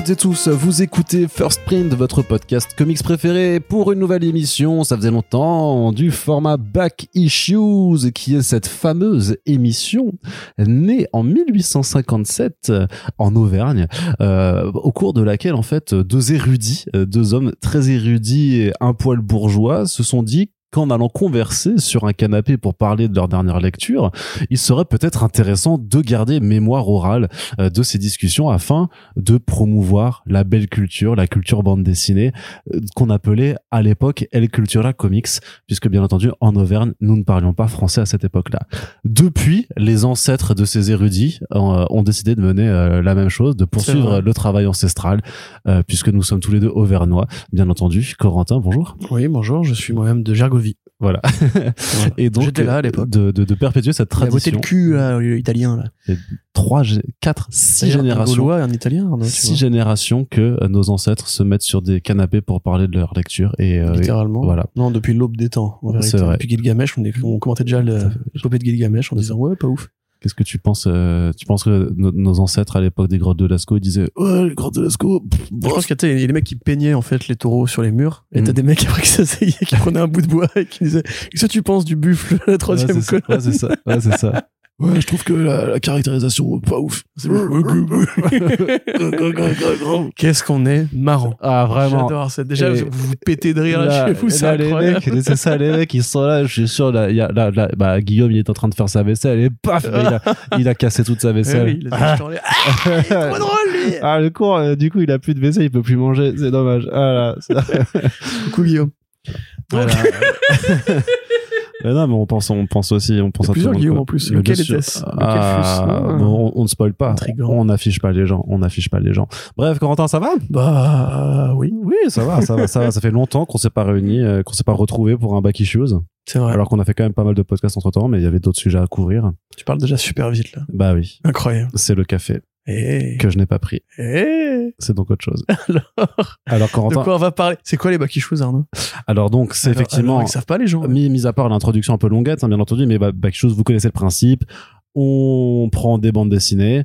Toutes et tous, vous écoutez First Print, votre podcast comics préféré pour une nouvelle émission, ça faisait longtemps, du format Back Issues, qui est cette fameuse émission née en 1857 en Auvergne, euh, au cours de laquelle en fait deux érudits, euh, deux hommes très érudits et un poil bourgeois se sont dit qu'en allant converser sur un canapé pour parler de leur dernière lecture, il serait peut-être intéressant de garder mémoire orale euh, de ces discussions afin de promouvoir la belle culture, la culture bande dessinée euh, qu'on appelait à l'époque El Cultura Comics, puisque bien entendu en Auvergne nous ne parlions pas français à cette époque-là. Depuis, les ancêtres de ces érudits euh, ont décidé de mener la même chose, de poursuivre le travail ancestral, puisque nous sommes tous les deux auvergnois, bien entendu. Corentin, bonjour. Oui, bonjour, je suis moi-même de Gergovie. Voilà. Voilà. Et donc, J'étais là à l'époque. de, de, de perpétuer cette La beauté tradition. de cul, là, italien, là. Trois, quatre, six D'ailleurs, un générations. Gaulois un italien, tu Six générations que euh, nos ancêtres se mettent sur des canapés pour parler de leur lecture et, euh, Littéralement. et voilà. Non, depuis l'aube des temps, en vérité. C'est vrai. Depuis Gilgamesh, on, est- on commentait déjà le- l'épopée de Gilgamesh en disant, ouais, pas ouf. Qu'est-ce que tu penses euh, Tu penses que no- nos ancêtres à l'époque des grottes de Lascaux ils disaient ouais les grottes de Lascaux pff, Je pense qu'il y a les mecs qui peignaient, en fait, les taureaux sur les murs. Et t'as Mm. des mecs après qui s'asseyaient, qui prenaient un bout de bois et qui disaient, qu'est-ce que tu penses du buffle, la troisième ouais, colonne? ouais, c'est ça. Ouais, c'est ça. Ouais, je trouve que la, la caractérisation pas ouf. Qu'est-ce qu'on est marrant. ah vraiment. J'adore ça. Déjà, Et- vous vous pétez de rire là, chez vous, c'est là, les incroyable. mecs, c'est ça, les mecs, ils sont là, je suis sûr, là, il y a, là, là, bah, Guillaume, il est en train de faire sa vaisselle, et paf, il, a, il a cassé toute sa vaisselle. oui, il a ai- Ah, trop drôle, lui! Ah, le cours, euh, du coup, il a plus de vaisselle, il peut plus manger, c'est dommage. Ah, là, Coucou, Guillaume. Voilà. Mais non, mais on pense, on pense aussi, on pense à tout le plusieurs monde, Guillaume en plus. Lequel était-ce? Ah, bon, on, on ne spoil pas. Intriguant. On n'affiche pas les gens. On n'affiche pas les gens. Bref, Corentin, ça va? Bah, oui. Oui, ça va, ça va, ça va. Ça fait longtemps qu'on s'est pas réunis, euh, qu'on s'est pas retrouvés pour un back issues. C'est vrai. Alors qu'on a fait quand même pas mal de podcasts entre temps, mais il y avait d'autres sujets à couvrir. tu parles déjà super vite, là. Bah oui, Incroyable. c'est le café Eh. que je n'ai pas pris. Eh. C'est donc autre chose. Alors. Alors De quoi on va parler? C'est quoi les backy shoes, Arnaud? alors donc c'est effectivement alors, ils savent pas, les gens. mis, mis à part l'introduction un peu longuette, hein, bien entendu, mais bah, issues, vous connaissez le principe. On prend des bandes dessinées,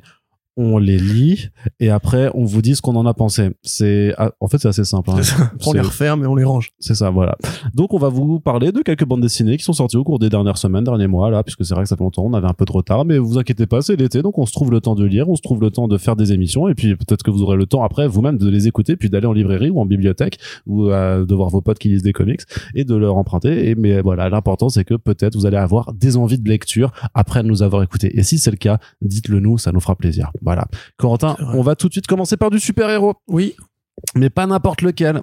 on les lit et après on vous dit ce qu'on en a pensé. C'est ah, en fait c'est assez simple. hein. on les referme et on les range. C'est ça, voilà. Donc on va vous parler de quelques bandes dessinées qui sont sorties au cours des dernières semaines, derniers mois, là, puisque c'est vrai que ça fait longtemps, on avait un peu de retard, mais vous inquiétez pas, c'est l'été, donc on se trouve le temps de lire, on se trouve le temps de faire des émissions, et puis peut-être que vous aurez le temps après vous-même de les écouter, puis d'aller en librairie ou en bibliothèque, ou euh, de voir vos potes qui lisent des comics, et de leur emprunter. Et mais voilà, l'important c'est que peut-être vous allez avoir des envies de lecture après nous avoir écouté. Et si c'est le cas, dites-le nous, ça nous fera plaisir. Voilà. Corentin, on va tout de suite commencer par du super-héros Oui. mais pas n'importe lequel.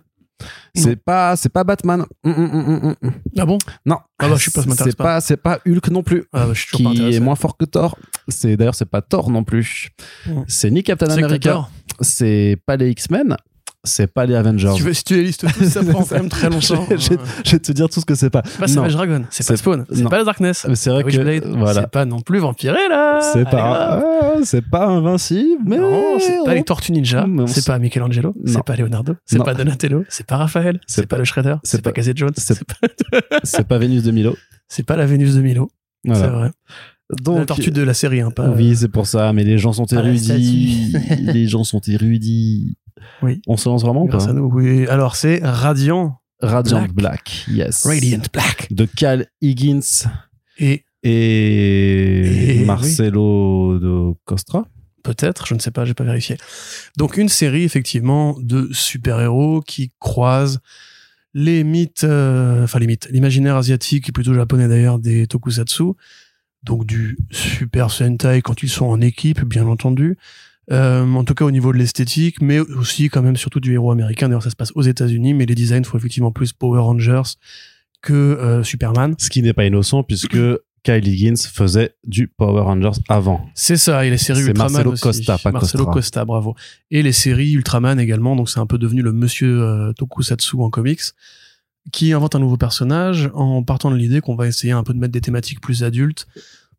C'est pas, c'est pas Batman. Hum, hum, hum. Ah bon? Non. Ah bah, je suis pas- C'est pas, c'est pas Hulk non plus. Ah bah, je suis toujours pas Qui est moins fort que Thor. C'est d'ailleurs c'est pas Thor non plus. Mm. C'est ni Captain America. C'est pas les X-Men. C'est pas les Avengers. Si tu, veux, si tu les listes tous, ça prend quand même très longtemps. je, je- je vais te dire tout ce que c'est pas. C'est pas Savage Dragon, c'est pas Spawn, c'est pas la Darkness. mais c'est vrai Ah, que voilà. C'est pas non plus Vampiré là. C'est pas, ah, c'est pas invincible, mais Non, c'est pas les Tortues Ninja, c'est pas Michelangelo, c'est pas Leonardo, c'est pas Donatello, c'est pas Raphaël, C'est pas- le Shredder, c'est pas Casey Jones, c'est- pas, c'est pas Vénus de Milo. c'est pas la Vénus de Milo, c'est vrai. Donc, la tortue de la série, hein, pas. Oui, c'est pour ça, mais les gens sont érudits. les gens sont érudits. Oui. On se lance vraiment Grâce pas à nous, oui. Alors, c'est Radiant, Radiant Black. Black. yes. Radiant Black. De Cal Higgins Et et, Et Marcelo de Costra. peut-être, je ne sais pas, j'ai pas vérifié. Donc, une série, effectivement, de super-héros qui croisent les mythes, euh, enfin les mythes, l'imaginaire asiatique et plutôt japonais d'ailleurs des tokusatsu, donc du super sentai quand ils sont en équipe, bien entendu, euh, en tout cas au niveau de l'esthétique, mais aussi quand même surtout du héros américain. D'ailleurs, ça se passe aux États-Unis, mais les designs font effectivement plus Power Rangers que euh, Superman. Ce qui n'est pas innocent puisque Kyle Higgins faisait du Power Rangers avant. C'est ça, et les séries C'est Ultraman Marcelo aussi. Costa, pas Marcelo Costra. Costa, bravo. Et les séries Ultraman également, donc c'est un peu devenu le monsieur euh, Tokusatsu en comics, qui invente un nouveau personnage en partant de l'idée qu'on va essayer un peu de mettre des thématiques plus adultes,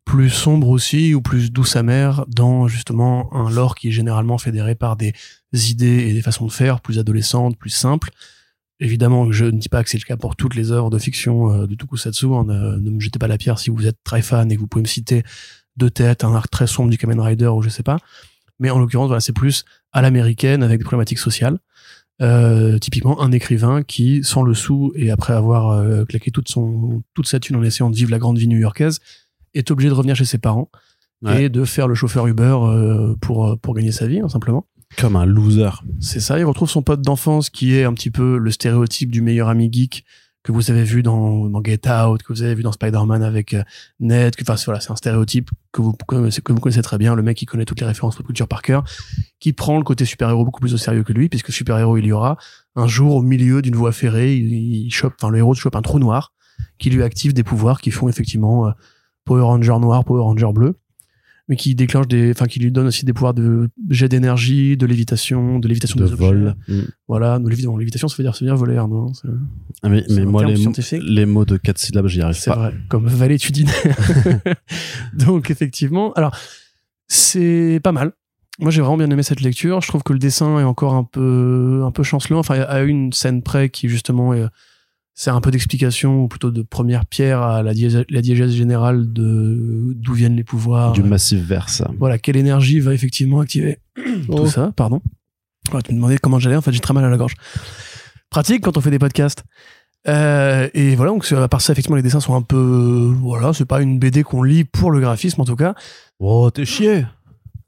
plus sombres aussi, ou plus douces amères, dans justement un lore qui est généralement fédéré par des idées et des façons de faire plus adolescentes, plus simples. Évidemment, je ne dis pas que c'est le cas pour toutes les œuvres de fiction euh, de Tokusatsu. hein, ne, ne me jetez pas la pierre si vous êtes très fan et que vous pouvez me citer de tête un arc très sombre du Kamen Rider ou je sais pas. mais en l'occurrence voilà c'est plus à l'américaine avec des problématiques sociales euh, typiquement un écrivain qui sans le sou et après avoir euh, claqué toute son toute sa thune en essayant de vivre la grande vie new-yorkaise est obligé de revenir chez ses parents Ouais. et de faire le chauffeur Uber euh, pour pour gagner sa vie hein, simplement Comme un loser. c'est ça, il retrouve son pote d'enfance qui est un petit peu le stéréotype du meilleur ami geek que vous avez vu dans, dans Get Out, que vous avez vu dans Spider-Man avec euh, Ned, que, enfin voilà, c'est un stéréotype que vous, connaissez, que vous connaissez très bien, le mec qui connaît toutes les références pop culture par cœur, qui prend le côté super-héros beaucoup plus au sérieux que lui, puisque super-héros il y aura, un jour au milieu d'une voie ferrée, il, il chope, enfin le héros chope un trou noir qui lui active des pouvoirs qui font effectivement euh, Power Ranger noir, Power Ranger bleu, mais qui déclenche des, enfin qui lui donne aussi des pouvoirs de jet d'énergie, de lévitation, de lévitation De des objets. vol. Mm. Voilà, nous lévitation, lévitation, ça veut dire, ça veut dire voler, c'est- Ah, Mais, moi, les, les mots de quatre syllabes, j'y arrive C'est pas. vrai, comme valétudinaire. Donc, effectivement, alors, c'est pas mal. Moi, j'ai vraiment bien aimé cette lecture. Je trouve que le dessin est encore un peu, un peu chancelant. Enfin, il y a une scène près qui, justement, est, c'est un peu d'explication, ou plutôt de première pierre à la, diégèse, la diégèse générale de d'où viennent les pouvoirs. Du massif verse. Voilà, quelle énergie va effectivement activer Oh. tout ça, pardon. Ouais, tu me demandais comment j'allais, en fait, j'ai très mal à la gorge. Pratique quand on fait des podcasts. Euh, et voilà, donc à part ça, effectivement, les dessins sont un peu, voilà, c'est pas une BD qu'on lit pour le graphisme en tout cas. Oh, t'es chié.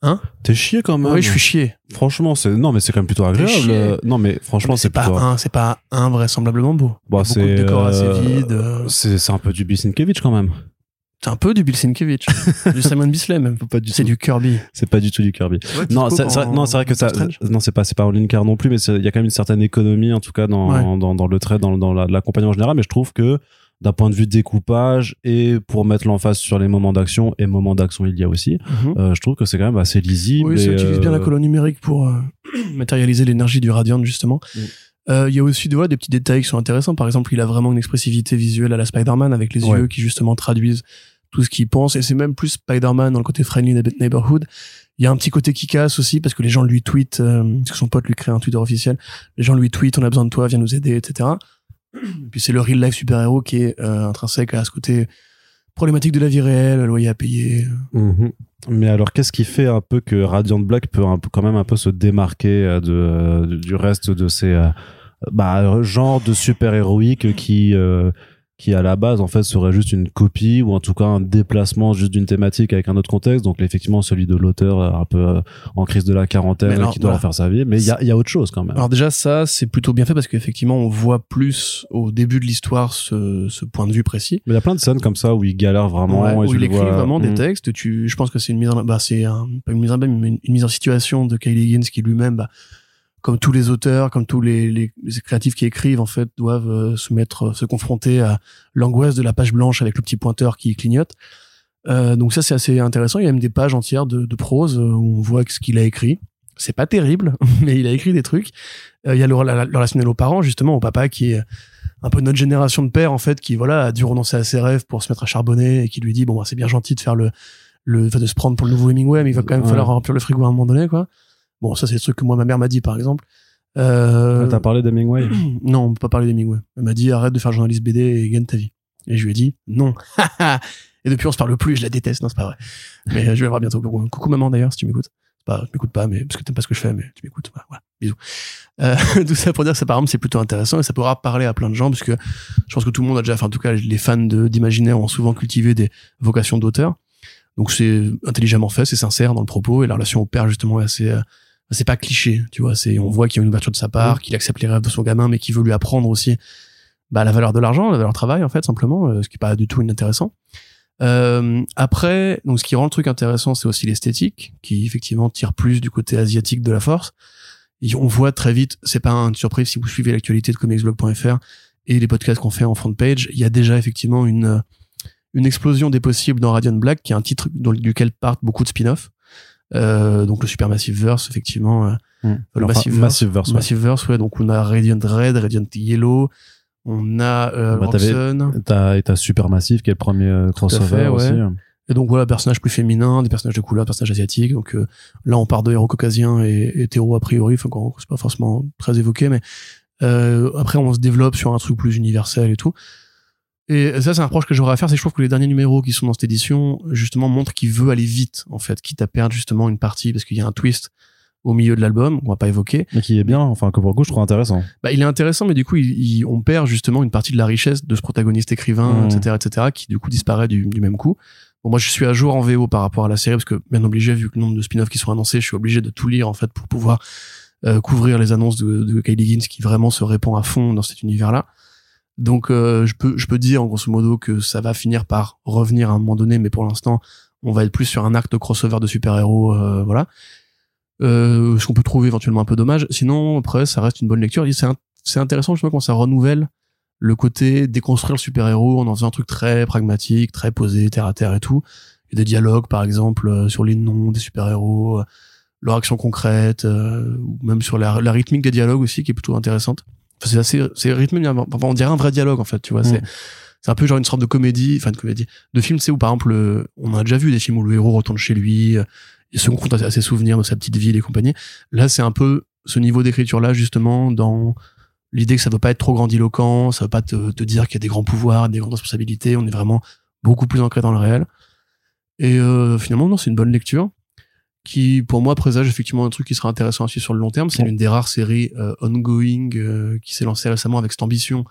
Hein T'es chié quand même. Oui, je suis chié. Franchement, c'est non, mais c'est quand même plutôt agréable. Non, mais franchement, c'est pas plutôt. un, c'est pas invraisemblablement beau. Bon, de c'est assez euh, vides. euh, C'est un peu du Bisinkiewicz quand même. C'est un peu du Bill Sienkiewicz, du Simon Bisley même. Pas du C'est du Kirby. C'est pas du tout du Kirby. Ouais, Non, c'est vrai, en- non, c'est vrai que ça. Strange. Non, c'est pas c'est pas Rolling Car non plus, mais il y a quand même une certaine économie en tout cas dans Ouais. dans, dans le trait, dans, dans la- l'accompagnement général. Mais je trouve que d'un point de vue découpage et pour mettre l'emphase sur les moments d'action et moments d'action il y a aussi, Mhm. euh, je trouve que c'est quand même assez lisible. Oui, ça utilise bien euh, la colonne numérique pour euh, matérialiser l'énergie du Radiant, justement. Mm. Euh, Il y a aussi des petits détails qui sont intéressants. Par exemple, il a vraiment une expressivité visuelle à la Spider-Man avec les Ouais. yeux qui justement traduisent tout ce qu'il pense. Et c'est même plus Spider-Man dans le côté friendly neighborhood. Il y a un petit côté qui casse aussi parce que les gens lui tweetent, euh, parce que son pote lui crée un Twitter officiel. Les gens lui tweetent, on a besoin de toi, viens nous aider, etc. Puis c'est le real life super-héros qui est euh, intrinsèque à ce côté problématique de la vie réelle, loyer à payer. Mhm. Mais alors, qu'est-ce qui fait un peu que Radiant Black peut quand même un peu se démarquer euh, euh, du reste de ces bah, genres de super héroïques qui qui à la base en fait serait juste une copie ou en tout cas un déplacement juste d'une thématique avec un autre contexte donc effectivement celui de l'auteur euh, un peu euh, en crise de la quarantaine alors, qui doit voilà. refaire sa vie mais il y a, y a autre chose quand même Alors déjà ça c'est plutôt bien fait parce qu'effectivement on voit plus au début de l'histoire ce, ce point de vue précis. mais il y a plein de scènes comme ça où il galère vraiment Ouais, et où il écrit vois- vraiment des Mhm. textes. Tu, je pense que c'est une mise en, bah c'est un, pas une mise en mais une, une mise en situation de Kylie Higgins qui lui-même, bah, comme tous les auteurs, comme tous les, les, les créatifs qui écrivent en fait, doivent euh, se mettre, se confronter à l'angoisse de la page blanche avec le petit pointeur qui clignote. Euh, donc ça c'est assez intéressant. Il y a même des pages entières de, de prose euh, où on voit ce qu'il a écrit. C'est pas terrible, mais il a écrit des trucs. Euh, il y a le, la- le relationnel aux parents justement, au papa qui est un peu notre génération de père en fait, qui voilà a dû renoncer à ses rêves pour se mettre à charbonner et qui lui dit bon bah, c'est bien gentil de faire le le de se prendre pour le nouveau Hemingway, mais il va quand même Ouais. falloir remplir le frigo à un moment donné quoi. Bon ça c'est des trucs que moi ma mère m'a dit par exemple. Euh, Ah, t'as parlé d'Hemingway non, on peut pas parler d'Hemingway. Elle m'a dit arrête de faire journaliste BD et gagne ta vie. Et je lui ai dit non. et depuis on se parle plus, je la déteste, non c'est pas vrai. Mais euh, je vais la voir bientôt. Coucou maman d'ailleurs si tu m'écoutes. Pas, tu m'écoutes pas, mais parce que t'aimes pas ce que je fais, mais tu m'écoutes. Voilà, voilà. bisous. Euh, tout ça pour dire que ça par exemple c'est plutôt intéressant et ça pourra parler à plein de gens parce que je pense que tout le monde a déjà, enfin en tout cas les fans d'imaginaire ont souvent cultivé des vocations d'auteur. Donc c'est intelligemment fait, c'est sincère dans le propos et la relation au père justement est assez euh, c'est pas cliché, tu vois, c'est on voit qu'il y a une ouverture de sa part, qu'il accepte les rêves de son gamin mais qu'il veut lui apprendre aussi bah, la valeur de l'argent, la valeur du travail en fait simplement, euh, ce qui est pas du tout inintéressant. Euh, après, donc ce qui rend le truc intéressant, c'est aussi l'esthétique, qui effectivement tire plus du côté asiatique de la force. Et on voit très vite, c'est pas une surprise si vous suivez l'actualité de comicsblog.fr et les podcasts qu'on fait en front page, il y a déjà effectivement une une explosion des possibles dans Radiant Black, qui est un titre duquel partent beaucoup de spin-off. Euh, donc le Supermassive Verse, effectivement, Mhm. le Enfin, Massive Verse. Ouais. Massiveverse, ouais. Donc on a Radiant Red, Radiant Yellow, on a euh, Bah. T'as, t'as Supermassive qui est le premier euh, crossover fait, ouais. aussi. Et donc voilà, personnages plus féminins, des personnages de couleur, des personnages asiatiques. Donc euh, là, on part de héros caucasiens et hétéros a priori. Enfin, c'est pas forcément très évoqué, mais euh, après, on se développe sur un truc plus universel et tout. Et ça, c'est un reproche que j'aurais à faire, c'est que je trouve que les derniers numéros qui sont dans cette édition, justement, montrent qu'il veut aller vite, en fait, quitte à perdre justement une partie, parce qu'il y a un twist au milieu de l'album, on va pas évoquer. Mais qui est bien, enfin, que pour le coup, je trouve intéressant. Bah, il est intéressant, mais du coup, il, il- on perd justement une partie de la richesse de ce protagoniste écrivain, etc., etc., qui du coup disparaît du, du même coup. Bon, moi, je suis à jour en VO par rapport à la série, parce que, bien obligé, vu que le nombre de spin-offs qui sont annoncés, je suis obligé de tout lire, en fait, pour pouvoir euh, couvrir les annonces de, de Kylie Higgins, qui vraiment se répand à fond dans cet univers-là. Donc, euh, je peux, je peux dire, en grosso modo, que ça va finir par revenir à un moment donné, mais pour l'instant, on va être plus sur un acte crossover de super-héros, euh, voilà. Euh, ce qu'on peut trouver éventuellement un peu dommage. Sinon, après, ça reste une bonne lecture. C'est c'est intéressant justement quand ça renouvelle le côté déconstruire le super-héros en en faisant un truc très pragmatique, très posé, terre à terre et tout. Il y a des dialogues, par exemple, euh, sur les noms des super-héros, euh, leur action concrète, euh, ou même sur la, la rythmique des dialogues aussi, qui est plutôt intéressante. C'est assez, c'est rythmé, enfin, on dirait un vrai dialogue, en fait, tu vois. Mm. C'est, c'est un peu genre une sorte de comédie, enfin, de comédie, de film, sais, où par exemple, euh, on a déjà vu des films où le héros retourne chez lui, euh, et se confronte à ses souvenirs de sa petite ville et compagnie. Là, c'est un peu ce niveau d'écriture-là, justement, dans l'idée que ça doit pas être trop grandiloquent, ça veut pas te, te dire qu'il y a des grands pouvoirs, des grandes responsabilités, on est vraiment beaucoup plus ancré dans le réel. Et euh, finalement, non, c'est une bonne lecture qui, pour moi, présage effectivement un truc qui sera intéressant à suivre sur le long terme. C'est l'une des rares séries euh, ongoing euh, qui s'est lancée récemment avec cette ambition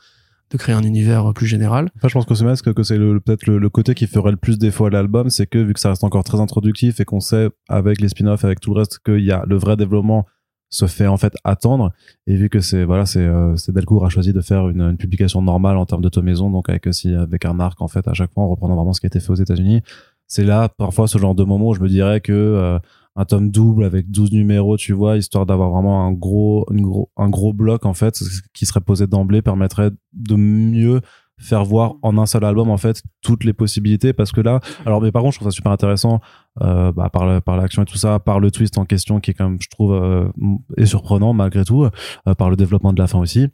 de créer un univers euh, plus général. Enfin, je pense que c'est masque que c'est le- peut-être le, le côté qui ferait le plus défaut à l'album, c'est que vu que ça reste encore très introductif et qu'on sait avec les spin-offs, avec tout le reste, qu'il y a le vrai développement se fait en fait attendre et vu que c'est voilà c'est euh, c'est Delcourt a choisi de faire une, une publication normale en termes d'automaison donc avec aussi avec un arc en fait à chaque fois en reprenant vraiment ce qui a été fait aux États-Unis c'est là parfois ce genre de moment où je me dirais que euh, un tome double avec 12 numéros tu vois histoire d'avoir vraiment un gros une gros un gros bloc en fait qui serait posé d'emblée permettrait de mieux faire voir en un seul album en fait toutes les possibilités. Parce que là alors mais par contre je trouve ça super intéressant euh, bah, par par l'action et tout ça par le twist en question qui est quand même je trouve euh, est surprenant malgré tout euh, par le développement de la fin aussi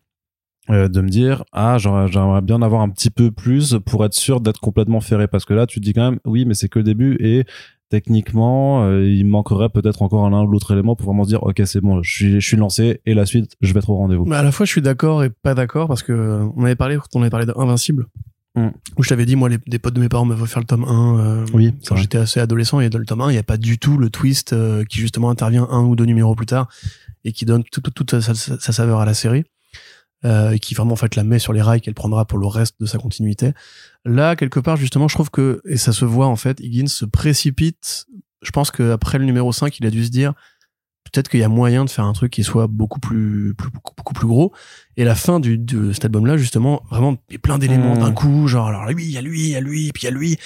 euh, de me dire ah j'aimerais bien en avoir un petit peu plus pour être sûr d'être complètement ferré. Parce que là tu te dis quand même oui mais c'est que le début et techniquement euh, il manquerait peut-être encore un ou l'autre élément pour vraiment se dire ok c'est bon je suis je suis lancé et la suite je vais être au rendez-vous Mais à la fois, je suis d'accord et pas d'accord parce que euh, on avait parlé, on avait parlé d'Invincible, Mm. où je t'avais dit, moi, les, des potes de mes parents me veulent faire le tome 1 euh, Oui, quand j'étais assez adolescent. Et dans le tome 1, il n'y a pas du tout le twist qui justement intervient un ou deux numéros plus tard et qui donne toute, sa, sa- sa saveur à la série. Et qui vraiment en fait la met sur les rails qu'elle prendra pour le reste de sa continuité. Là, quelque part, justement, je trouve que, et ça se voit en fait, Higgins se précipite. Je pense qu'après le numéro 5, il a dû se dire, peut-être qu'il y a moyen de faire un truc qui soit beaucoup plus, plus beaucoup, beaucoup plus gros. Et la fin du, de cet album-là, justement, vraiment, il y a plein d'éléments Mmh. d'un coup, genre, alors lui, il y a lui, il y a lui, puis il y a lui.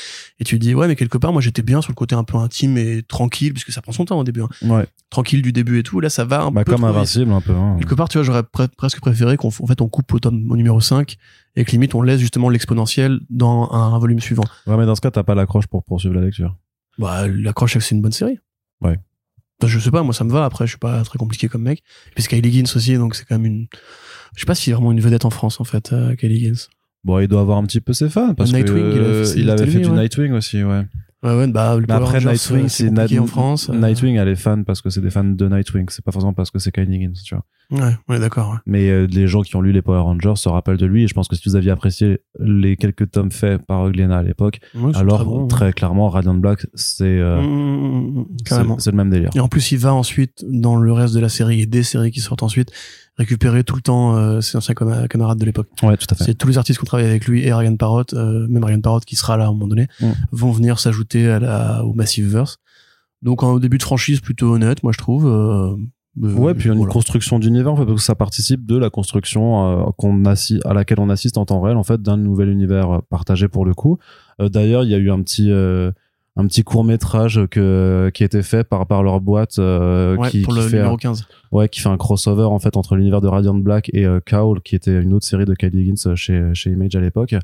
Et tu te dis, ouais, mais quelque part, moi, j'étais bien sur le côté un peu intime et tranquille, puisque ça prend son temps au début, hein. ouais tranquille du début et tout. Là, ça va un bah, peu comme invincible un peu hein. Quelque part, tu vois, j'aurais pre- presque préféré qu'on en fait, on coupe au tome au numéro 5 et que limite, on laisse justement l'exponentiel dans un, un volume suivant. ouais mais dans ce cas t'as pas l'accroche pour poursuivre la lecture Bah, l'accroche, c'est une bonne série. Ouais. Enfin, je sais pas, moi, ça me va. Après, je suis pas très compliqué comme mec. Puis c'est Kylie Higgins aussi, donc c'est quand même une. Je sais pas si vraiment une vedette en France, en fait, euh, Kylie Higgins. Bon, il doit avoir un petit peu ses fans parce Nightwing, que il avait fait- il avait fait lui, du ouais. Nightwing aussi, ouais. Ouais, ouais, bah, le Mais Power après Rangers, Nightwing, euh, c'est Nat- en France. euh. Nightwing, elle est fan parce que c'est des fans de Nightwing, c'est pas forcément parce que c'est Kylie Higgins, tu vois. Ouais, est d'accord. ouais. Mais euh, les gens qui ont lu les Power Rangers se rappellent de lui et je pense que si vous aviez apprécié les quelques tomes faits par Glenna à l'époque, Ouais, alors très bon, très clairement Radiant Black, c'est euh, Mmh, mmh, mmh, c'est carrément. c'est le même délire. Et en plus, il va ensuite, dans le reste de la série et des séries qui sortent ensuite, récupérer tout le temps euh, ses anciens cama- camarades de l'époque. Ouais, tout à fait. C'est tous les artistes qui ont travaillé avec lui et Ariane Parrot, euh, même Ariane Parrot qui sera là à un moment donné, Mm. vont venir s'ajouter à la, au Massiveverse. Donc, en début de franchise plutôt honnête, moi je trouve. euh, euh, Ouais, puis une construction d'univers, en fait, parce que ça participe de la construction euh, qu'on à laquelle on assiste en temps réel, en fait, d'un nouvel univers partagé pour le coup. Euh, D'ailleurs, il y a eu un petit euh, un petit court métrage que qui a été fait par par leur boîte euh, Ouais, qui, pour qui le fait numéro un, 15. ouais qui fait un crossover en fait entre l'univers de Radiant Black et euh, Cowl, qui était une autre série de Kylie Higgins chez chez Image à l'époque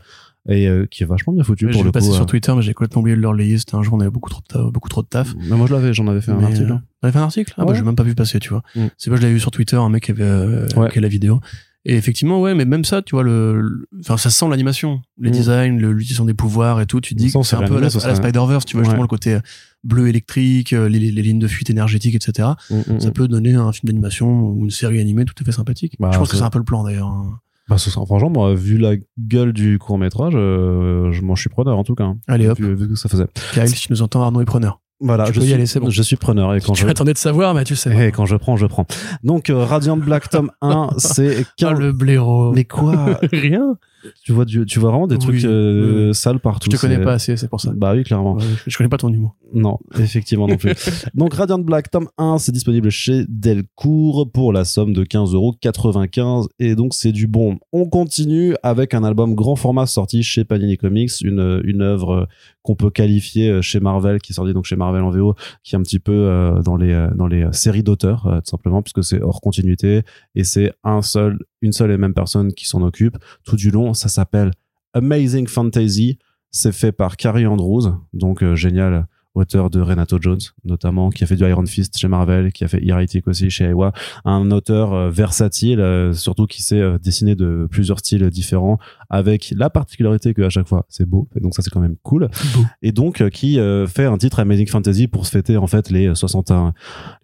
et euh, qui est vachement bien foutu Ouais, pour J'ai le passé coup. sur euh. Twitter, mais j'ai complètement oublié de le relayer. C'était un jour, on avait beaucoup trop de, ta- beaucoup trop de taf. Mais moi je l'avais, j'en avais fait un article. euh, T'avais fait un article? Ah bah Ouais. j'ai même pas vu passer, tu vois. Mm. C'est pas je l'avais vu sur Twitter, un mec qui avait, euh, Ouais. qui a la vidéo. Et effectivement, ouais, mais même ça, tu vois, le, enfin, ça sent l'animation, les Mm. designs, l'utilisation des pouvoirs et tout. Tu te dis que c'est un peu à la, Spider-Verse, tu vois, Ouais. justement, le côté euh, bleu électrique, euh, les, les lignes de fuite énergétiques, etc. Mm, mm, Ça peut donner un film d'animation ou une série animée tout à fait sympathique. Bah, je pense que c'est- un peu le plan d'ailleurs. hein. Bah, ce sera, franchement, moi, vu la gueule du court métrage, je m'en suis preneur en tout cas. hein. Allez hop. Vu, vu que ça faisait. Kyle, si tu nous entends, Arnaud est preneur. Voilà, Tu je peux y suis, aller, bon. je suis preneur et quand tu je, attendais de savoir, mais tu sais. et quand je prends, je prends. Donc, euh, Radiant Black tome 1, c'est Ah, 15... le blaireau. Mais quoi Rien. tu vois, du- tu vois vraiment des Oui, trucs euh, oui, sales partout. Je te connais pas assez, c'est pour ça. Bah oui, clairement. Ouais, je connais pas ton humour. Non, effectivement non plus. Donc Radiant Black tome 1, c'est disponible chez Delcourt pour la somme de 15,95€ et donc c'est du bon. On continue avec un album grand format sorti chez Panini Comics, une, une œuvre qu'on peut qualifier euh, chez Marvel, qui est sortie donc chez Marvel en VO, qui est un petit peu euh, dans les euh, dans les séries d'auteurs tout simplement puisque c'est hors continuité et c'est un seul une seule et même personne qui s'en occupe tout du long. Ça s'appelle Amazing Fantasy. C'est fait par Carrie Andrews, donc génial auteur de Renato Jones notamment qui a fait du Iron Fist chez Marvel qui a fait Heretic aussi chez Iowa un auteur euh, versatile euh, surtout qui sait euh, dessiner de plusieurs styles différents avec la particularité que à chaque fois c'est beau et donc ça c'est quand même cool Beau. et donc qui fait un titre Amazing Fantasy pour se fêter en fait les 60 ans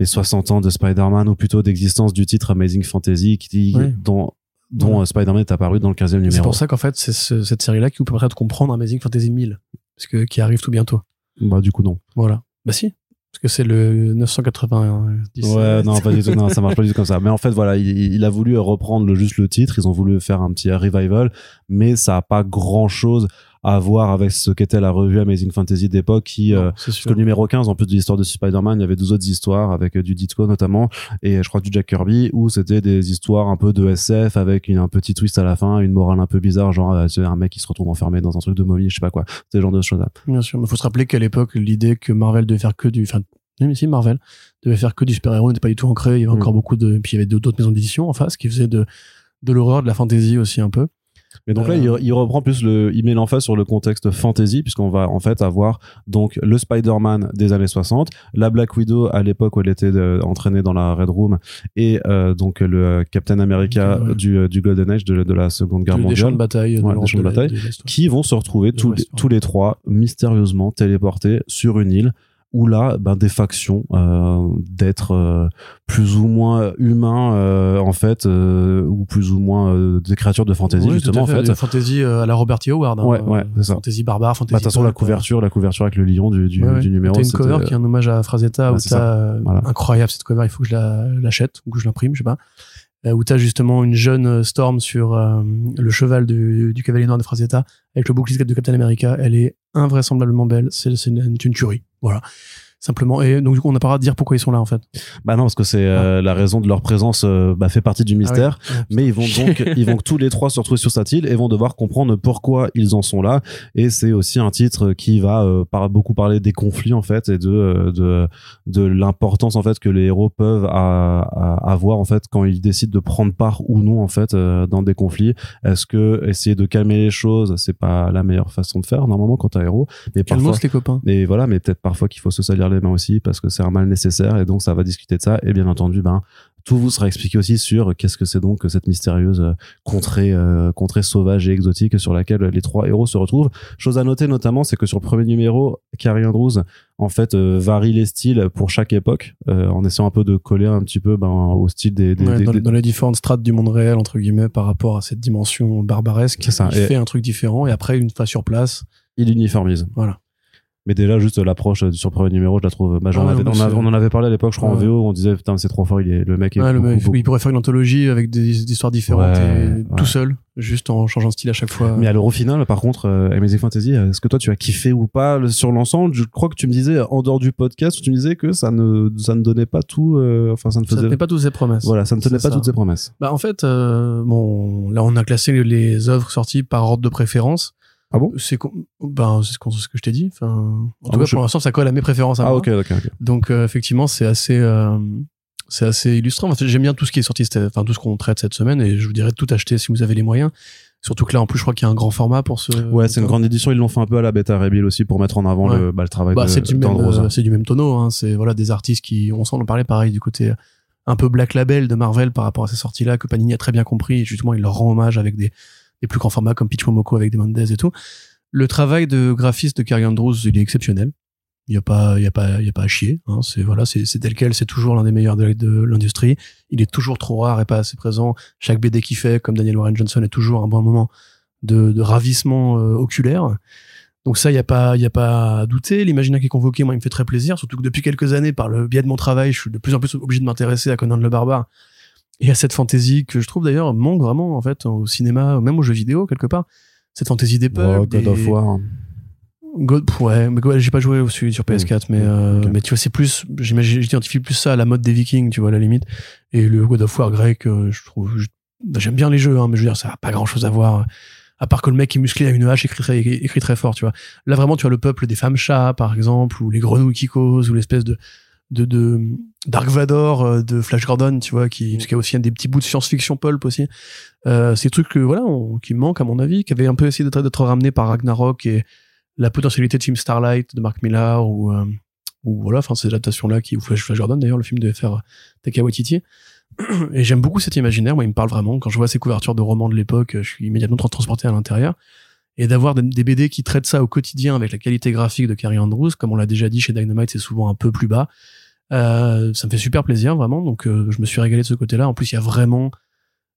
les 60 ans de Spider-Man ou plutôt d'existence du titre Amazing Fantasy qui Oui. dont Spider-Man est apparu dans le 15e C'est numéro pour ça qu'en fait, c'est ce- cette série-là qui vous permettra de comprendre Amazing Fantasy 1000. Parce que, qui arrive tout bientôt. Bah du coup non Voilà. Bah si. Parce que c'est le 990. Ouais, non, pas du tout, non, ça marche pas du tout comme ça. Mais en fait, voilà, il, il a voulu reprendre le, juste le titre, ils ont voulu faire un petit revival, mais ça a pas grand chose à voir avec ce qu'était la revue Amazing Fantasy d'époque qui, euh, Non, parce que le numéro 15, en plus de l'histoire de Spider-Man, il y avait deux autres histoires avec euh, du Ditko notamment, et je crois du Jack Kirby, où c'était des histoires un peu de SF avec une, un petit twist à la fin, une morale un peu bizarre, genre, euh, c'est un mec qui se retrouve enfermé dans un truc de momie, je sais pas quoi. Ce genre de choses-là. Bien sûr. Mais faut se rappeler qu'à l'époque, l'idée que Marvel devait faire que du, enfin, même si Marvel devait faire que du super-héros n'était pas du tout ancré. Il y avait Mm. encore beaucoup de, puis il y avait d'autres maisons d'édition en face qui faisaient de, de l'horreur, de la fantasy aussi un peu. Mais donc là, Euh, il, il reprend plus le, il met l'emphase sur le contexte fantasy, puisqu'on va en fait avoir donc le Spider-Man des années 60, la Black Widow à l'époque où elle était euh, entraînée dans la Red Room, et euh, donc le Captain America ouais. du, du Golden Age de, de la Seconde Guerre des champs mondiale, de bataille. de Ouais, des champs de bataille. ouais. qui vont se retrouver tous, les, tous les trois mystérieusement téléportés sur une île où là, ben, des factions euh, d'êtres euh, plus ou moins humains euh, en fait, euh, ou plus ou moins euh, des créatures de fantasy Oui, justement en fait. Fantasy euh, à la Robert E. Howard. hein. Ouais, ouais, c'est ça. Fantasy barbare, fantasy. Bah, de toute façon, la couverture, la couverture avec le lion du, du, Ouais, du numéro. T'as une cover qui est un hommage à Frazetta où Voilà. incroyable cette cover. Il faut que je la l'achète ou que je l'imprime, je sais pas. Où t'as justement une jeune Storm sur euh, le cheval du, du cavalier noir de Frazetta avec le bouclier de Captain America. Elle est invraisemblablement belle. C'est c'est une, une tuerie. Voilà. Simplement. Et donc, du coup, on n'a pas le droit de dire pourquoi ils sont là, en fait. Bah non, parce que c'est euh, la raison de leur présence euh, bah, fait partie du mystère. Ah oui. Mais ils vont donc, ils vont tous les trois se retrouver sur cette île et vont devoir comprendre pourquoi ils en sont là. Et c'est aussi un titre qui va euh, par, beaucoup parler des conflits en fait et de de de l'importance en fait que les héros peuvent à- à- avoir en fait quand ils décident de prendre part ou non en fait dans des conflits. Est-ce que essayer de calmer les choses, c'est pas la meilleure façon de faire normalement quand t'es un héros, mais parfois Calmos, les copains. mais voilà, mais peut-être parfois qu'il faut se salir les mains aussi parce que c'est un mal nécessaire et donc ça va discuter de ça. Et bien entendu, ben tout vous sera expliqué aussi sur qu'est-ce que c'est donc cette mystérieuse euh, contrée, euh, contrée sauvage et exotique sur laquelle les trois héros se retrouvent. Chose à noter notamment, c'est que sur le premier numéro, Carrie Andrews en fait euh, varie les styles pour chaque époque euh, en essayant un peu de coller un petit peu ben, au style des, des, Ouais, des- dans, des- dans les différentes strates du monde réel, entre guillemets, par rapport à cette dimension barbaresque. Ça. Il Et- fait un truc différent et après, une fois sur place, il uniformise. voilà. Mais déjà, juste l'approche euh, sur le premier numéro, je la trouve. Bah, non, on, a- on en avait parlé à l'époque, je crois, en. VO, on disait, putain, c'est trop fort, il est, le mec est Ouais, le mec, beaucoup- il pourrait faire une anthologie avec des, des histoires différentes Ouais, et ouais. tout seul, juste en changeant de style à chaque fois. Mais alors au final, par contre, euh, Amazing Fantasy, est-ce que toi tu as kiffé ou pas sur l'ensemble? Je crois que tu me disais en dehors du podcast, tu me disais que ça ne ça ne donnait pas tout. euh, enfin, ça ne ça faisait. tenait pas toutes ses promesses. Voilà, ça ne tenait pas ça. toutes ses promesses. Bah, en fait, euh, bon, là, on a classé les œuvres sorties par ordre de préférence. Ah bon? C'est ben, ce, que je t'ai dit. Enfin, en Ah tout bon, cas, je- pour l'instant, ça colle à mes préférences. À Ah moi. ok, ok, ok. Donc euh, effectivement, c'est assez, euh, c'est assez illustrant. En fait, J'aime bien tout ce qui est sorti, enfin tout ce qu'on traite cette semaine, et je vous dirais de tout acheter si vous avez les moyens. Surtout que là, en plus, je crois qu'il y a un grand format pour ce. Ouais, c'est une grande édition. Ils l'ont fait un peu à la bêta Rebuild aussi pour mettre en avant Ouais. le, bah, le travail Bah, de du même, euh, c'est du même tonneau. Hein. C'est voilà des artistes qui, on s'en en parlait pareil du côté un peu black label de Marvel par rapport à ces sorties-là que Panini a très bien compris. Et justement, il leur rend hommage avec des, des plus grands formats comme Pitch Momoko avec des Mendez et tout. Le travail de graphiste de Carrie Andrews, il est exceptionnel. Il y a pas, il y a pas, il y a pas à chier. Hein. C'est voilà, c'est tel quel. C'est toujours l'un des meilleurs de, l'industrie. Il est toujours trop rare et pas assez présent. Chaque BD qu'il fait, comme Daniel Warren Johnson, est toujours un bon moment de, de ravissement euh, oculaire. Donc ça, il y a pas, il y a pas à douter. L'imaginaire qui est convoqué, moi, il me fait très plaisir. Surtout que depuis quelques années, par le biais de mon travail, je suis de plus en plus obligé de m'intéresser à Conan le Barbare et à cette fantaisie que je trouve d'ailleurs manque vraiment en fait au cinéma, même aux jeux vidéo quelque part. Cette fantaisie des peuples. Oh, God des- of War. God, ouais, mais j'ai pas joué au celui sur PS4, mais euh, ok. mais tu vois, c'est plus, j'imagine, j'identifie plus ça à la mode des Vikings, tu vois, à la limite. Et le God of War grec, euh, je trouve, bah, j'aime bien les jeux, hein, mais je veux dire, ça a pas grand chose à voir. À part que le mec est musclé à une hache écrit très, écrit très fort, tu vois. Là, vraiment, tu as le peuple des femmes chats, par exemple, ou les grenouilles qui causent, ou l'espèce de, de, de Dark Vador euh, de Flash Gordon, tu vois, qui, parce qu'il y a aussi un des petits bouts de science-fiction pulp aussi. Euh, des trucs que, voilà, on- qui manquent, à mon avis, qui avaient un peu essayé d'être, d'être ramenés par Ragnarok et la potentialité de film Starlight de Mark Millar ou, euh, ou voilà, enfin, ces adaptations-là qui, ou Flash, Flash Gordon d'ailleurs, le film devait faire Taika Waititi. Et j'aime beaucoup cet imaginaire, moi, il me parle vraiment. Quand je vois ces couvertures de romans de l'époque, je suis immédiatement tra- transporté à l'intérieur. Et d'avoir des, des BD qui traitent ça au quotidien avec la qualité graphique de Carrie Andrews, comme on l'a déjà dit chez Dynamite, c'est souvent un peu plus bas. Euh, ça me fait super plaisir, vraiment. Donc, euh, je me suis régalé de ce côté-là. En plus, il y a vraiment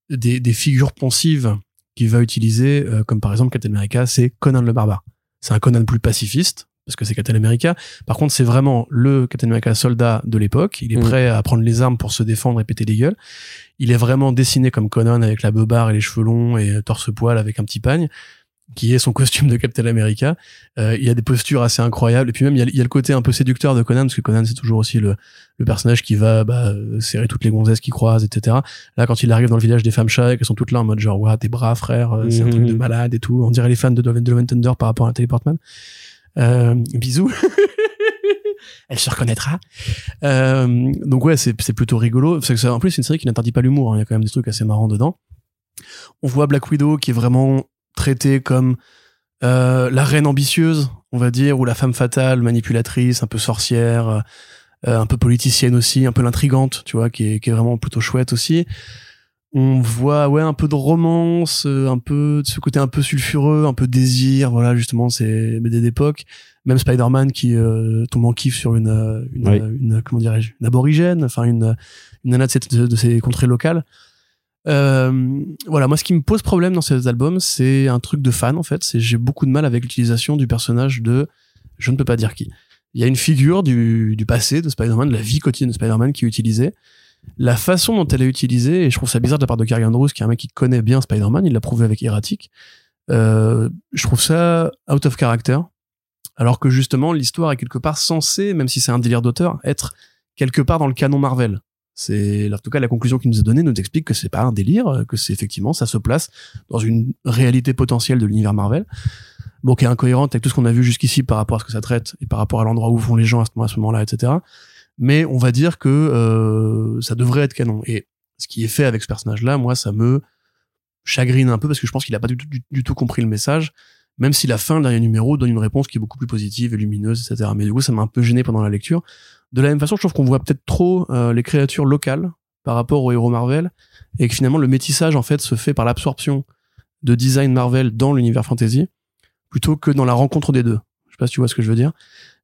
des, des figures pensives qu'il va utiliser, euh, comme par exemple Captain America, c'est Conan le Barbare. C'est un Conan plus pacifiste, parce que c'est Captain America. Par contre, c'est vraiment le Captain America soldat de l'époque. Il est Mm. prêt à prendre les armes pour se défendre et péter les gueules. Il est vraiment dessiné comme Conan avec la beubare et les cheveux longs et torse-poil avec un petit pagne qui est son costume de Captain America. Euh, il y a des postures assez incroyables. Et puis même, il y a, il y a le côté un peu séducteur de Conan, parce que Conan, c'est toujours aussi le, le personnage qui va bah, euh, serrer toutes les gonzesses qu'il croise, etc. Là, quand il arrive dans le village des femmes chats, qu'elles sont toutes là en mode genre, ouais, t'es bras, frère, euh, c'est un Mhm. truc de malade et tout. On dirait les fans de Love Thunder par rapport à Natalie Portman. Euh, bisous. Elle se reconnaîtra. Euh, donc ouais, c'est c'est plutôt rigolo. Parce que ça- en plus, c'est une série qui n'interdit pas l'humour. hein. Il y a quand même des trucs assez marrants dedans. On voit Black Widow qui est vraiment traitée comme euh, la reine ambitieuse, on va dire, ou la femme fatale, manipulatrice, un peu sorcière, euh, un peu politicienne aussi, un peu l'intrigante, tu vois, qui est, qui est vraiment plutôt chouette aussi. On voit ouais un peu de romance, euh, un peu de ce côté un peu sulfureux, un peu désir, voilà justement c'est BD d'époque. Même Spider-Man qui euh, tombe en kiff sur une euh, une, Oui. une comment dirais-je une aborigène, enfin une une nana de, cette- de, de ces contrées locales. Euh, voilà, moi ce qui me pose problème dans ces albums, c'est un truc de fan en fait. C'est j'ai beaucoup de mal avec l'utilisation du personnage de je ne peux pas dire qui. Il y a une figure du, passé de Spider-Man, de la vie quotidienne de Spider-Man qui est utilisée. La façon dont elle est utilisée, et je trouve ça bizarre de la part de Carrie Andrews, qui est un mec qui connaît bien Spider-Man, il l'a prouvé avec Erratic. Euh, je trouve ça out of character. Alors que justement, l'histoire est quelque part censée, même si c'est un délire d'auteur, être quelque part dans le canon Marvel. C'est, en tout cas, la conclusion qu'il nous a donnée nous explique que c'est pas un délire, que c'est effectivement, ça se place dans une réalité potentielle de l'univers Marvel. Bon, qui est incohérente avec tout ce qu'on a vu jusqu'ici par rapport à ce que ça traite et par rapport à l'endroit où vont les gens à ce, moment-là, etc. Mais on va dire que euh, ça devrait être canon. Et ce qui est fait avec ce personnage-là, moi, ça me chagrine un peu parce que je pense qu'il a pas du, tout- du- tout compris le message, même si la fin du dernier numéro donne une réponse qui est beaucoup plus positive et lumineuse, etc. Mais du coup, ça m'a un peu gêné pendant la lecture. De la même façon, je trouve qu'on voit peut-être trop euh, les créatures locales par rapport aux héros Marvel et que finalement le métissage en fait se fait par l'absorption de design Marvel dans l'univers fantasy plutôt que dans la rencontre des deux. Je sais pas si tu vois ce que je veux dire,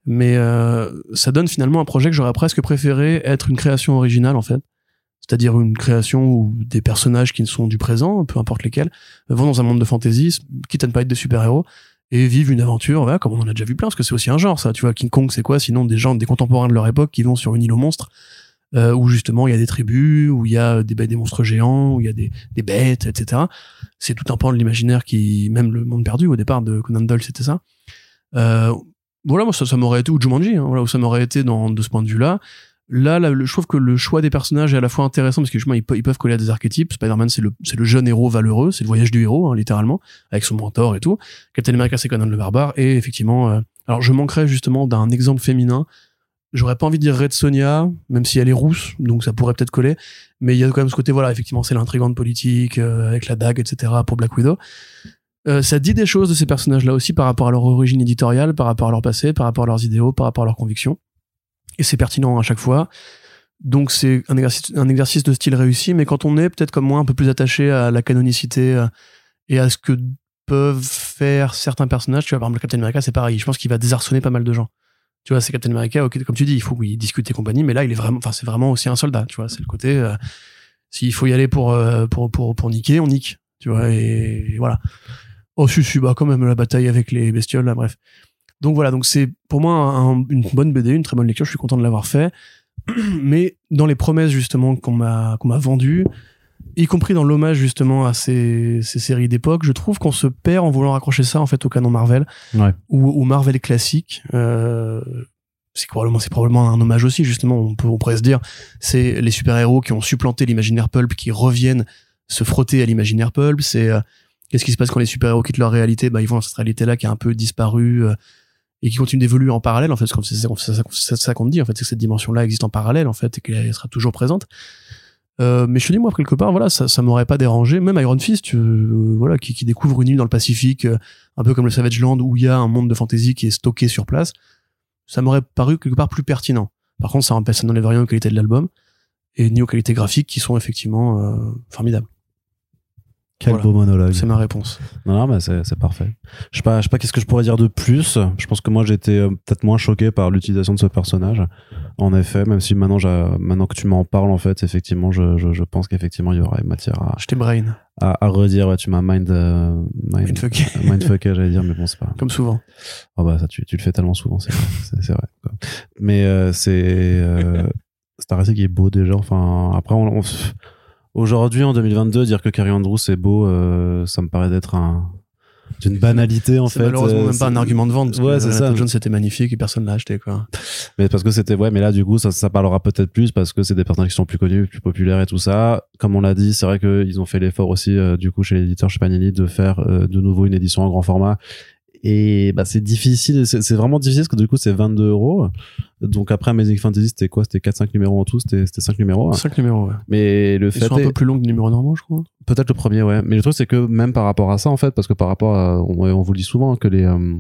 mais euh, ça donne finalement un projet que j'aurais presque préféré être une création originale en fait, c'est-à-dire une création où des personnages qui ne sont du présent, peu importe lesquels, vont dans un monde de fantasy, quitte à ne pas être des super-héros et vivent une aventure, voilà, comme on en a déjà vu plein, parce que c'est aussi un genre, ça. Tu vois, King Kong, c'est quoi? Sinon, des gens, des contemporains de leur époque qui vont sur une île aux monstres, euh, où justement il y a des tribus, où il y a des, des monstres géants, où il y a des, des bêtes, etc. C'est tout un pan de l'imaginaire qui, même le monde perdu au départ de Conan Doyle, c'était ça. Euh, voilà, moi ça, ça m'aurait été ou Jumanji, hein, voilà où ça m'aurait été dans de ce point de vue-là. Là, je trouve que le choix des personnages est à la fois intéressant parce que justement ils, ils peuvent coller à des archétypes. Spider-Man c'est le c'est le jeune héros valeureux, c'est le voyage du héros hein, littéralement avec son mentor et tout. Captain America c'est Conan le barbare et effectivement, euh, alors je manquerais justement d'un exemple féminin. J'aurais pas envie de dire Red Sonia, même si elle est rousse, donc ça pourrait peut-être coller. Mais il y a quand même ce côté, voilà, effectivement, c'est l'intrigante politique, euh, avec la dague, etc., pour Black Widow. Euh, ça dit des choses de ces personnages-là aussi par rapport à leur origine éditoriale, par rapport à leur passé, par rapport à leurs idéaux, par rapport à leurs convictions. Et c'est pertinent à chaque fois. Donc c'est un exercice, un exercice de style réussi, mais quand on est peut-être comme moi un peu plus attaché à la canonicité euh, et à ce que peuvent faire certains personnages, tu vois, par exemple, le Captain America, c'est pareil. Je pense qu'il va désarçonner pas mal de gens. Tu vois, c'est Captain America, ok, comme tu dis, il faut qu'il discute et compagnie, mais là, il est vraiment, enfin, c'est vraiment aussi un soldat, tu vois, c'est le côté, euh, s'il faut y aller pour, euh, pour, pour, pour niquer, on nique, tu vois, et, et voilà. Oh, si, si, bah, quand même, la bataille avec les bestioles, là, bref. Donc voilà, donc c'est pour moi un- une bonne BD, une très bonne lecture, je suis content de l'avoir fait. Mais dans les promesses, justement, qu'on m'a, qu'on m'a vendues, y compris dans l'hommage, justement, à ces, ces séries d'époque, je trouve qu'on se perd en voulant raccrocher ça, en fait, au canon Marvel Ouais. ou, ou Marvel classique. Euh, c'est probablement, c'est probablement un hommage aussi, justement. On, peut, on pourrait se dire, c'est les super-héros qui ont supplanté l'imaginaire pulp, qui reviennent se frotter à l'imaginaire pulp. C'est euh, qu'est-ce qui se passe quand les super-héros quittent leur réalité? Bah, ils vont dans cette réalité-là qui a un peu disparu euh, et qui continue d'évoluer en parallèle. En fait, c'est ça, qu'on dit. En fait, c'est que cette dimension-là existe en parallèle, en fait, et qu'elle sera toujours présente. Euh, mais je te dis moi quelque part voilà ça ça m'aurait pas dérangé même Iron Fist euh, voilà qui, qui découvre une île dans le Pacifique euh, un peu comme le Savage Land où il y a un monde de fantasy qui est stocké sur place ça m'aurait paru quelque part plus pertinent par contre ça ça n'enlève rien aux qualités de l'album et ni aux qualités graphiques qui sont effectivement euh, formidables Quel Voilà. beau monologue. c'est ma réponse Non, non, mais c'est parfait. Je sais pas, je sais pas qu'est-ce que je pourrais dire de plus. Je pense que moi j'étais euh, peut-être moins choqué par l'utilisation de ce personnage. En effet, même si maintenant, maintenant que tu m'en parles, en fait, effectivement, je, je, je pense qu'effectivement il y aurait matière à, j'étais brain à, à redire. Ouais, tu m'as mind, euh, mind, Mindfucké. mindfucké, j'allais dire, mais bon, c'est pas. comme souvent Oh bah ça, tu, tu le fais tellement souvent, c'est vrai. vrai quoi. Mais euh, c'est euh, c'est un récit qui est beau déjà. Enfin, après, on, on- aujourd'hui en 2022, dire que Carrie Andrews c'est beau, euh, ça me paraît d'être un d'une banalité en fait. malheureusement euh, même pas un argument de vente parce Ouais, c'est Jonathan ça. Jones c'était magnifique et personne l'a acheté quoi Mais parce que c'était ouais, mais là du coup ça, ça parlera peut-être plus parce que c'est des personnages qui sont plus connus, plus populaires et tout ça. Comme on l'a dit, c'est vrai qu'ils ont fait l'effort aussi euh, du coup chez l'éditeur chez Panini de faire euh, de nouveau une édition en grand format. Et bah c'est difficile, c'est vraiment difficile parce que du coup c'est 22 euros. Donc après Amazing Fantasy c'était quoi? C'était 4-5 numéros en tout, c'était c'était 5 numéros. cinq numéros ouais. Mais le ils fait sont un est- peu plus longs que les numéros normaux je crois peut-être le premier ouais. Mais le truc c'est que même par rapport à ça en fait, parce que par rapport à, on, on vous le dit souvent hein, que les euh,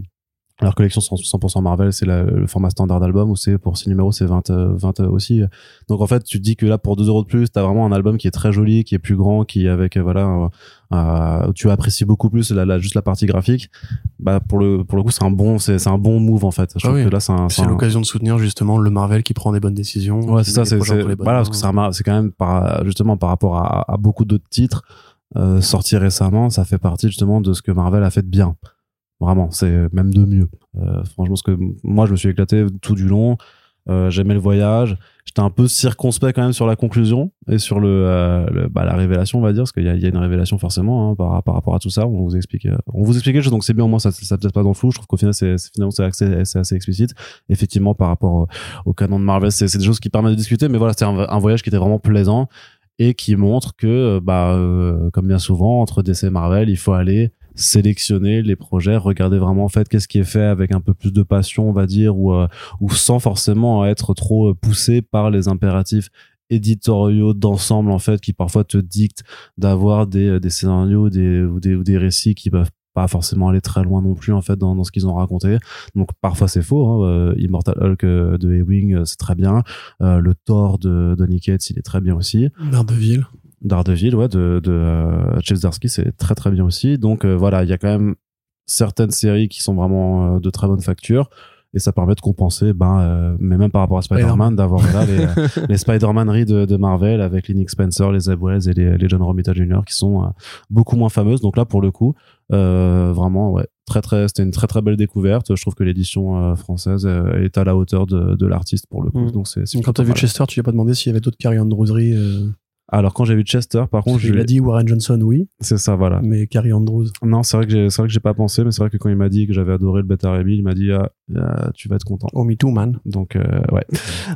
alors collection 100% Marvel, c'est le format standard d'album où c'est pour 6 numéros, c'est 20, euh, 20 aussi. Donc en fait, tu te dis que là, pour 2 euros de plus, t'as vraiment un album qui est très joli, qui est plus grand, qui est avec, euh, voilà, euh, euh, tu apprécies beaucoup plus la, la- juste la partie graphique. Bah, pour le, pour le coup, c'est un bon, c'est, c'est un bon move, en fait. Je Ah oui. que là, c'est un, c'est un- l'occasion de soutenir justement le Marvel qui prend des bonnes décisions Ouais, c'est ça, c'est, voilà, parce que c'est quand même par, justement par rapport à, à beaucoup d'autres titres, euh, sortis récemment, ça fait partie justement de ce que Marvel a fait de bien. Vraiment, c'est même de mieux. Euh, franchement, parce que moi, je me suis éclaté tout du long. Euh, j'aimais le voyage. J'étais un peu circonspect quand même sur la conclusion et sur le, euh, bah, la révélation, on va dire, parce qu'il y y a une révélation forcément hein, par, par rapport à tout ça. On vous explique, euh, on vous explique quelque chose, donc c'est bien au moins ça, ça peut-être pas dans le flou. Je trouve qu'au final, c'est finalement c'est assez, assez explicite. Effectivement, par rapport au, canon de Marvel, c'est des choses qui permettent de discuter, mais voilà, c'était un, un voyage qui était vraiment plaisant et qui montre que, euh, bah, euh, comme bien souvent entre DC et Marvel, il faut aller sélectionner les projets, regarder vraiment en fait qu'est-ce qui est fait avec un peu plus de passion, on va dire, ou euh, ou sans forcément être trop euh, poussé par les impératifs éditoriaux d'ensemble en fait qui parfois te dictent d'avoir des, euh, des scénarios des, ou des ou des récits qui peuvent pas forcément aller très loin non plus en fait dans, dans ce qu'ils ont raconté. Donc parfois c'est faux hein. Immortal Hulk de Ewing c'est très bien. Le Thor de Cates il est très bien aussi. Daredevil Daredevil, ouais, de, de euh, c'est très très bien aussi. Donc euh, voilà, il y a quand même certaines séries qui sont vraiment euh, de très bonne facture. Et ça permet de compenser, ben, mais même par rapport à Spider-Man, d'avoir voilà, les, les Spider-Maneries de, de Marvel avec les Nick Spencer, les Wells et les, les John Romita Jr. qui sont beaucoup moins fameuses. Donc là, pour le coup, vraiment, ouais, très très, c'était une très très belle découverte. Je trouve que l'édition française est à la hauteur de, de l'artiste pour le coup. Mm. Donc c'est quand t'as vu. Chester tu lui as pas demandé s'il y avait d'autres Carrie Andrewsry euh... Alors quand j'ai vu Chester, par contre, je il a dit Warren Johnson oui c'est ça, voilà. mais Carrie Andrews Non, c'est vrai que j'ai, c'est vrai que j'ai pas pensé, mais c'est vrai que quand il m'a dit que j'avais adoré le Beta Ray Bill, il m'a dit ah, ah, tu vas être content. oh me too man Donc euh, ouais.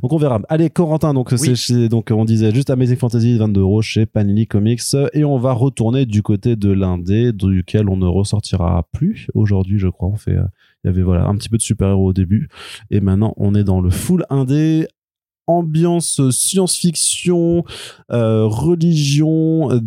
Donc on verra. Allez Corentin, donc c'est donc on disait juste Amazing Fantasy 22 euros chez Panini Comics et on va retourner du côté de l'indé duquel on ne ressortira plus aujourd'hui, je crois. On fait, euh, il y avait voilà un petit peu de super héros au début et maintenant on est dans le full indé ambiance science-fiction, euh, religion, euh,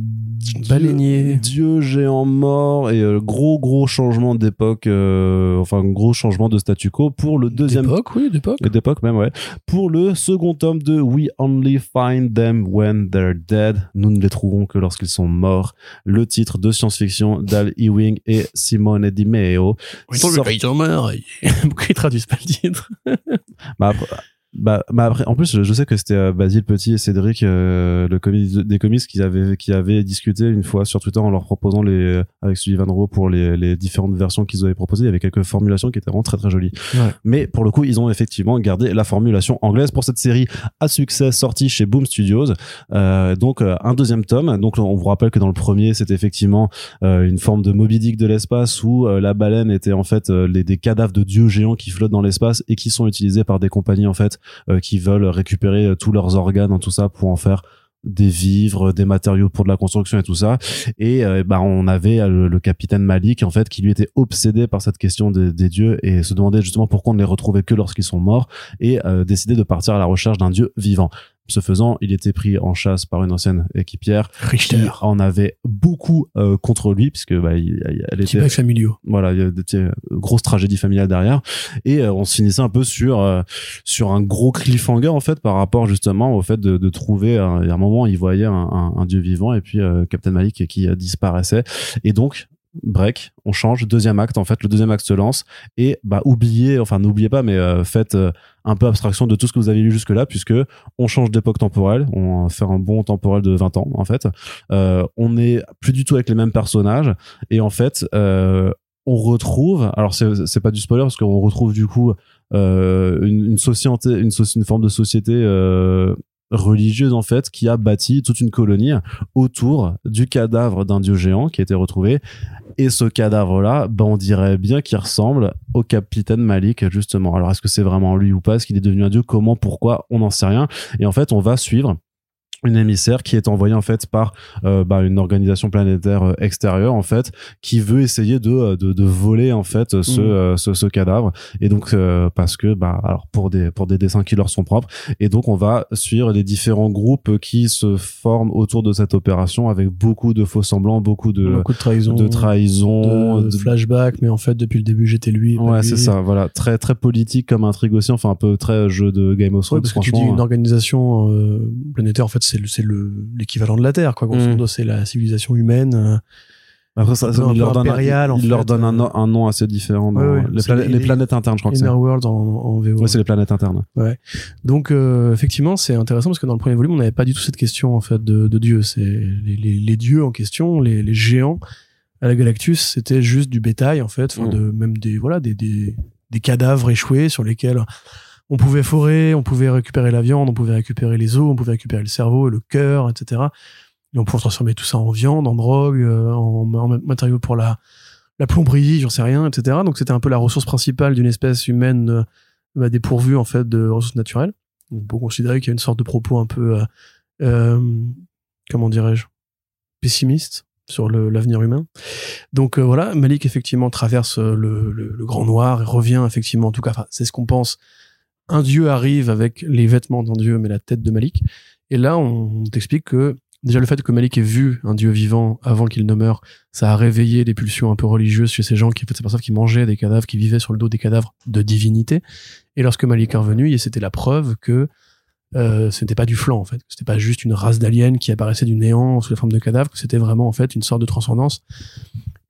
Baleinier. dieu géant mort et euh, gros gros changement d'époque, euh, enfin gros changement de statu quo pour le deuxième D'époque, oui, d'époque. d'époque même ouais pour le second tome de We Only Find Them When They're Dead nous ne les trouvons que lorsqu'ils sont morts le titre de science-fiction d'Al Ewing et Simone Di Meo Oui, Sort- le meurt. Pourquoi ils traduisent pas le titre? Bah, après, bah, bah après, en plus, je, je sais que c'était euh, Basile Petit et Cédric, euh, le comi des comics, qui avaient, qui avaient discuté une fois sur Twitter en leur proposant les, avec Sullivan Rowe pour les, les différentes versions qu'ils avaient proposées. Il y avait quelques formulations qui étaient vraiment très très jolies. Ouais. Mais pour le coup, ils ont effectivement gardé la formulation anglaise pour cette série à succès sortie chez Boom Studios. Euh, donc, euh, un deuxième tome. Donc, on vous rappelle que dans le premier, c'était effectivement euh, une forme de Moby Dick de l'espace où euh, la baleine était en fait euh, les, des cadavres de dieux géants qui flottent dans l'espace et qui sont utilisés par des compagnies en fait euh, qui veulent récupérer euh, tous leurs organes tout ça pour en faire des vivres, des matériaux pour de la construction et tout ça. Et euh, bah on avait euh, le, capitaine Malik en fait qui lui était obsédé par cette question des, dieux et se demandait justement pourquoi on ne les retrouvait que lorsqu'ils sont morts et euh, décidait de partir à la recherche d'un dieu vivant. Ce faisant, il était pris en chasse par une ancienne équipière qui Richter. en avait beaucoup euh, contre lui puisque bah, il- il- elle était familiaux. voilà il y a des euh, grosses tragédies familiales derrière et euh, on se finissait un peu sur euh, sur un gros cliffhanger en fait par rapport justement au fait de, de trouver euh, il y a un moment il voyait un, un- un dieu vivant et puis euh, Captain Malik qui disparaissait et donc break on change deuxième acte en fait le deuxième acte se lance. Et bah oubliez enfin n'oubliez pas mais euh, faites euh, un peu abstraction de tout ce que vous avez lu jusque là puisque on change d'époque temporelle on fait un bon temporel de 20 ans en fait. Euh, on est plus du tout avec les mêmes personnages. Et en fait euh, on retrouve alors c'est pas du spoiler parce qu'on retrouve du coup euh, une, société une, forme de société euh, religieuse en fait qui a bâti toute une colonie autour du cadavre d'un dieu géant qui a été retrouvé. Et ce cadavre là ben on dirait bien qu'il ressemble au capitaine Malik justement. Alors est-ce que c'est vraiment lui ou pas? Est-ce qu'il est devenu un dieu? Comment? Pourquoi? On n'en sait rien. Et en fait on va suivre une émissaire qui est envoyée en fait par euh, bah, une organisation planétaire euh, extérieure en fait qui veut essayer de euh, de, de voler en fait ce, euh, ce ce cadavre et donc euh, parce que bah alors pour des pour des dessins qui leur sont propres et donc on va suivre les différents groupes qui se forment autour de cette opération avec beaucoup de faux semblants beaucoup de Beaucoup de trahison. de trahison de de- flashback, mais en fait, depuis le début, j'étais lui. ouais c'est ça voilà très très politique comme intrigue aussi enfin un peu très jeu de Game of Ouais, Thrones parce que tu dis franchement une organisation planétaire, en fait, c'est le- c'est le l'équivalent de la Terre, quoi. Grosso Mm. modo, c'est la civilisation humaine. euh, Après, ça, un ça, un il leur donne, impérial, en il leur fait, donne un, euh. nom- un nom assez différent. dans Ouais, ouais, les, planètes- les- les les- planètes internes, je crois que c'est. Inner World en, en VO. Ouais, c'est les planètes internes. Donc euh, effectivement, c'est intéressant parce que dans le premier volume, on n'avait pas du tout cette question en fait de, de dieu. C'est les, dieux en question, les, géants à la Galactus, c'était juste du bétail en fait, enfin, Mm. de même des voilà des, des des cadavres échoués sur lesquels on pouvait forer, on pouvait récupérer la viande, on pouvait récupérer les os, on pouvait récupérer le cerveau, le cœur, etc. Et on pouvait transformer tout ça en viande, en drogue, euh, en, matériaux pour la plomberie, j'en sais rien, etc. Donc c'était un peu la ressource principale d'une espèce humaine euh, bah, dépourvue en fait de ressources naturelles. On peut considérer qu'il y a une sorte de propos un peu, euh, comment dirais-je, pessimiste sur l'avenir humain. Donc voilà, Malik effectivement traverse le, le- Grand Noir et revient effectivement, en tout cas, c'est ce qu'on pense. Un dieu arrive avec les vêtements d'un dieu, mais la tête de Malik. Et là, on, t'explique que déjà le fait que Malik ait vu un dieu vivant avant qu'il ne meure, ça a réveillé des pulsions un peu religieuses chez ces gens qui en fait s'aperçoivent qu'ils mangeaient des cadavres, qui vivaient sur le dos des cadavres de divinités. Et lorsque Malik est revenu, c'était la preuve que euh, ce n'était pas du flanc en fait, c'était pas juste une race d'aliens qui apparaissait du néant sous la forme de cadavres, que c'était vraiment en fait une sorte de transcendance,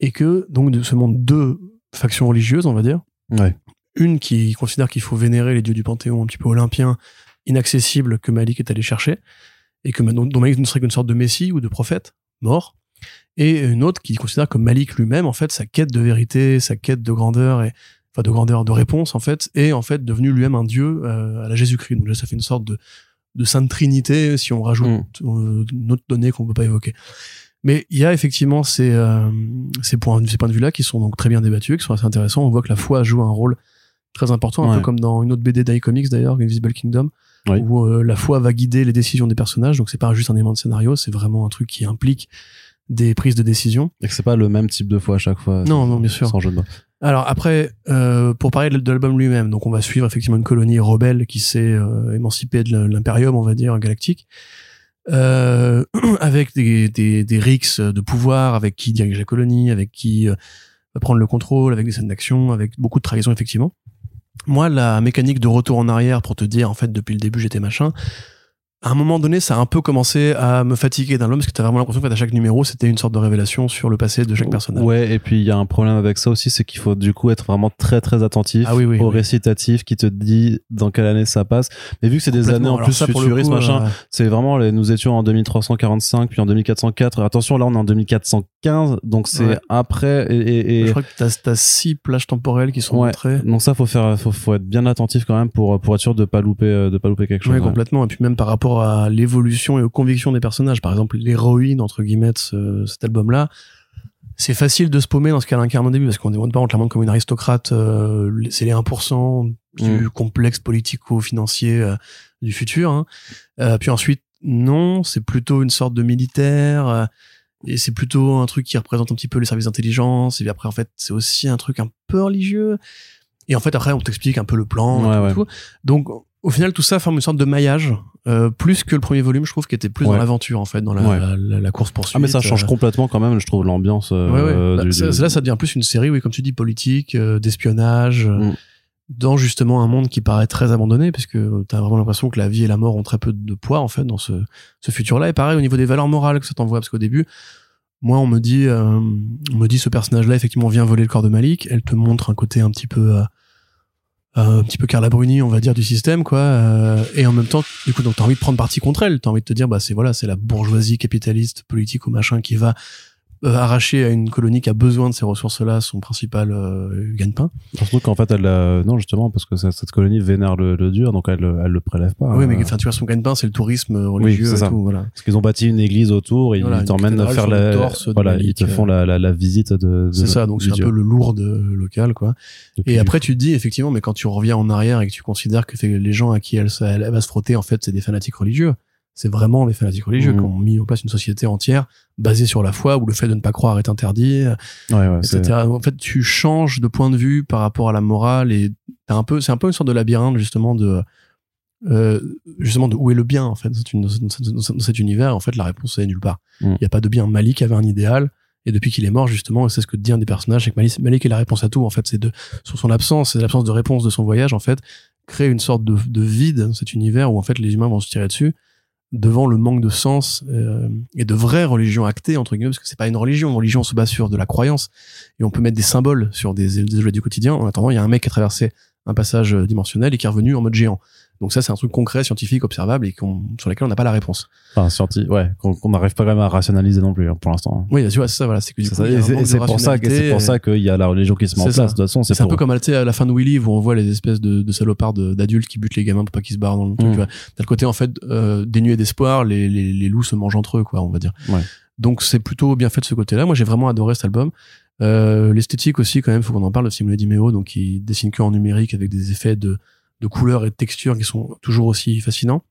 et que donc de ce monde deux factions religieuses, on va dire, Ouais. Une qui considère qu'il faut vénérer les dieux du panthéon un petit peu olympien, inaccessible que Malik est allé chercher, et que dont Malik ne serait qu'une sorte de messie ou de prophète mort, et une autre qui considère que Malik lui-même, en fait, sa quête de vérité, sa quête de grandeur et enfin de grandeur de réponse en fait, est en fait devenu lui-même un dieu euh, à la Jésus-Christ. Donc là, ça fait une sorte de de sainte trinité si on rajoute euh, une autre donnée qu'on peut pas évoquer. Mais il y a effectivement ces, euh, ces points, ces points de vue-là qui sont donc très bien débattus, qui sont assez intéressants. On voit que la foi joue un rôle très important, un Ouais. peu comme dans une autre BD d'Icomics d'ailleurs, Invisible Kingdom, Oui. où euh, la foi va guider les décisions des personnages. Donc c'est pas juste un élément de scénario, c'est vraiment un truc qui implique des prises de décision. Et que c'est pas le même type de foi à chaque fois. Non, non, bien sûr. Sans jeu de mots. Alors après, euh, pour parler de, de l'album lui-même, donc on va suivre effectivement une colonie rebelle qui s'est euh, émancipée de l'impérium, on va dire galactique, euh, avec des, des, des rixes de pouvoir, avec qui dirige la colonie, avec qui euh, va prendre le contrôle, avec des scènes d'action, avec beaucoup de trahison effectivement. Moi, la mécanique de retour en arrière pour te dire en fait depuis le début j'étais machin, à un moment donné, ça a un peu commencé à me fatiguer d'un homme parce que t'as vraiment l'impression que à chaque numéro, c'était une sorte de révélation sur le passé de chaque personnage. Ouais, et puis il y a un problème avec ça aussi, c'est qu'il faut du coup être vraiment très très attentif Ah oui, oui, au oui. récitatif qui te dit dans quelle année ça passe. Mais vu que c'est des années en plus ça, futuristes, coup, machin, euh, c'est vraiment, les- nous étions en 2345, puis en 2404. Attention, là on est en 2415, donc c'est Ouais. après et, et- et- je crois que t'as as six plages temporelles qui sont Ouais. montrées. donc ça faut faire, faut, faut être bien attentif quand même pour pour être sûr de pas louper, euh, de pas louper quelque chose. Ouais. complètement. Et puis même par rapport à l'évolution et aux convictions des personnages. Par exemple, l'héroïne, entre guillemets, de ce- cet album-là, c'est facile de se paumer dans ce qu'elle incarne au début, parce qu'on ne pas, on te la montre comme une aristocrate, euh, c'est les 1% du Mm. complexe politico-financier euh, du futur. hein. Euh, puis ensuite, non, c'est plutôt une sorte de militaire, et c'est plutôt un truc qui représente un petit peu les services d'intelligence, et puis après, en fait, c'est aussi un truc un peu religieux. Et en fait, après, on t'explique un peu le plan, Ouais, et tout, ouais. tout. Donc, au final, tout ça forme une sorte de maillage, euh, plus que le premier volume, je trouve, qui était plus Ouais. dans l'aventure, en fait, dans la, Ouais. la, la course poursuite. Ah mais ça change complètement quand même, je trouve l'ambiance. euh, Ouais, ouais. Bah, du- ça- du- Là, ça devient plus une série, oui, comme tu dis, politique, euh, d'espionnage, euh, Mm. dans justement un monde qui paraît très abandonné, parce que t'as vraiment l'impression que la vie et la mort ont très peu de poids, en fait, dans ce, ce futur-là. Et pareil, au niveau des valeurs morales que ça t'envoie, parce qu'au début, moi, on me dit, euh, on me dit, ce personnage-là, effectivement, vient voler le corps de Malik. Elle te montre un côté un petit peu, euh, euh, un petit peu Carla Bruni, on va dire, du système, quoi. euh, et en même temps, du coup, donc t'as envie de prendre parti contre elle. T'as envie de te dire, bah, c'est voilà, c'est la bourgeoisie capitaliste, politique ou machin qui va euh, arracher à une colonie qui a besoin de ces ressources-là son principal euh, gagne-pain. Surtout qu'en fait, elle, euh, non justement parce que cette colonie vénère le, le dur, donc elle, le- elle le prélève pas. oui, mais enfin, tu vois, son gagne-pain, c'est le tourisme religieux c'est et ça. tout, voilà. Parce qu'ils ont bâti une église autour et Voilà, ils t'emmènent faire la, torse voilà, ils te font la, la, la visite de, de C'est ça, donc c'est un peu le lourd local, quoi. Depuis- Et après, tu te dis, effectivement, mais quand tu reviens en arrière et que tu considères que les gens à qui elle, elle va se frotter, en fait, c'est des fanatiques religieux. C'est vraiment des fanatiques religieux Mhm. qui ont mis en place une société entière basée sur la foi où le fait de ne pas croire est interdit, ouais, ouais, c'est- etc. En fait, tu changes de point de vue par rapport à la morale et t'as un peu, c'est un peu une sorte de labyrinthe, justement, de, euh, justement, de où est le bien, en fait, dans, cet univers. En fait, la réponse est nulle part. Il Mhm. n'y a pas de bien. Malik avait un idéal. Et depuis qu'il est mort, justement, c'est ce que dit un des personnages, c'est que Malik, Malik est la réponse à tout, en fait. C'est de, sur son absence, c'est l'absence de réponse de son voyage, en fait, crée une sorte de, de vide dans cet univers où, en fait, les humains vont se tirer dessus devant le manque de sens euh, et de vraie religion actée entre guillemets parce que c'est pas une religion. Une religion se base sur de la croyance et on peut mettre des symboles sur des, objets du quotidien. En attendant il y a un mec qui a traversé un passage dimensionnel et qui est revenu en mode géant donc ça c'est un truc concret scientifique observable et qu'on sur lequel on n'a pas la réponse enfin, scienti- ouais, qu'on qu'on n'arrive pas quand même à rationaliser non plus hein, pour l'instant. oui tu vois c'est ça voilà c'est que C'est il pour ça que c'est pour ça qu'il y a la religion qui se met en C'est ça. place. De toute façon, c'est un peu comme tu sais, à la fin de Willy où on voit les espèces de, de salopards d'adultes qui butent les gamins pour pas qu'ils se barrent dans le truc. Mm. tu vois. T'as le côté en fait euh, dénué d'espoir, les, les, les loups se mangent entre eux, quoi, on va dire. Ouais. Donc c'est plutôt bien fait de ce côté-là. Moi j'ai vraiment adoré cet album. Euh, L'esthétique aussi quand même, faut qu'on en parle de Simone Di Meo, donc qui dessine que en numérique avec des effets de, de couleurs et de textures qui sont toujours aussi fascinants.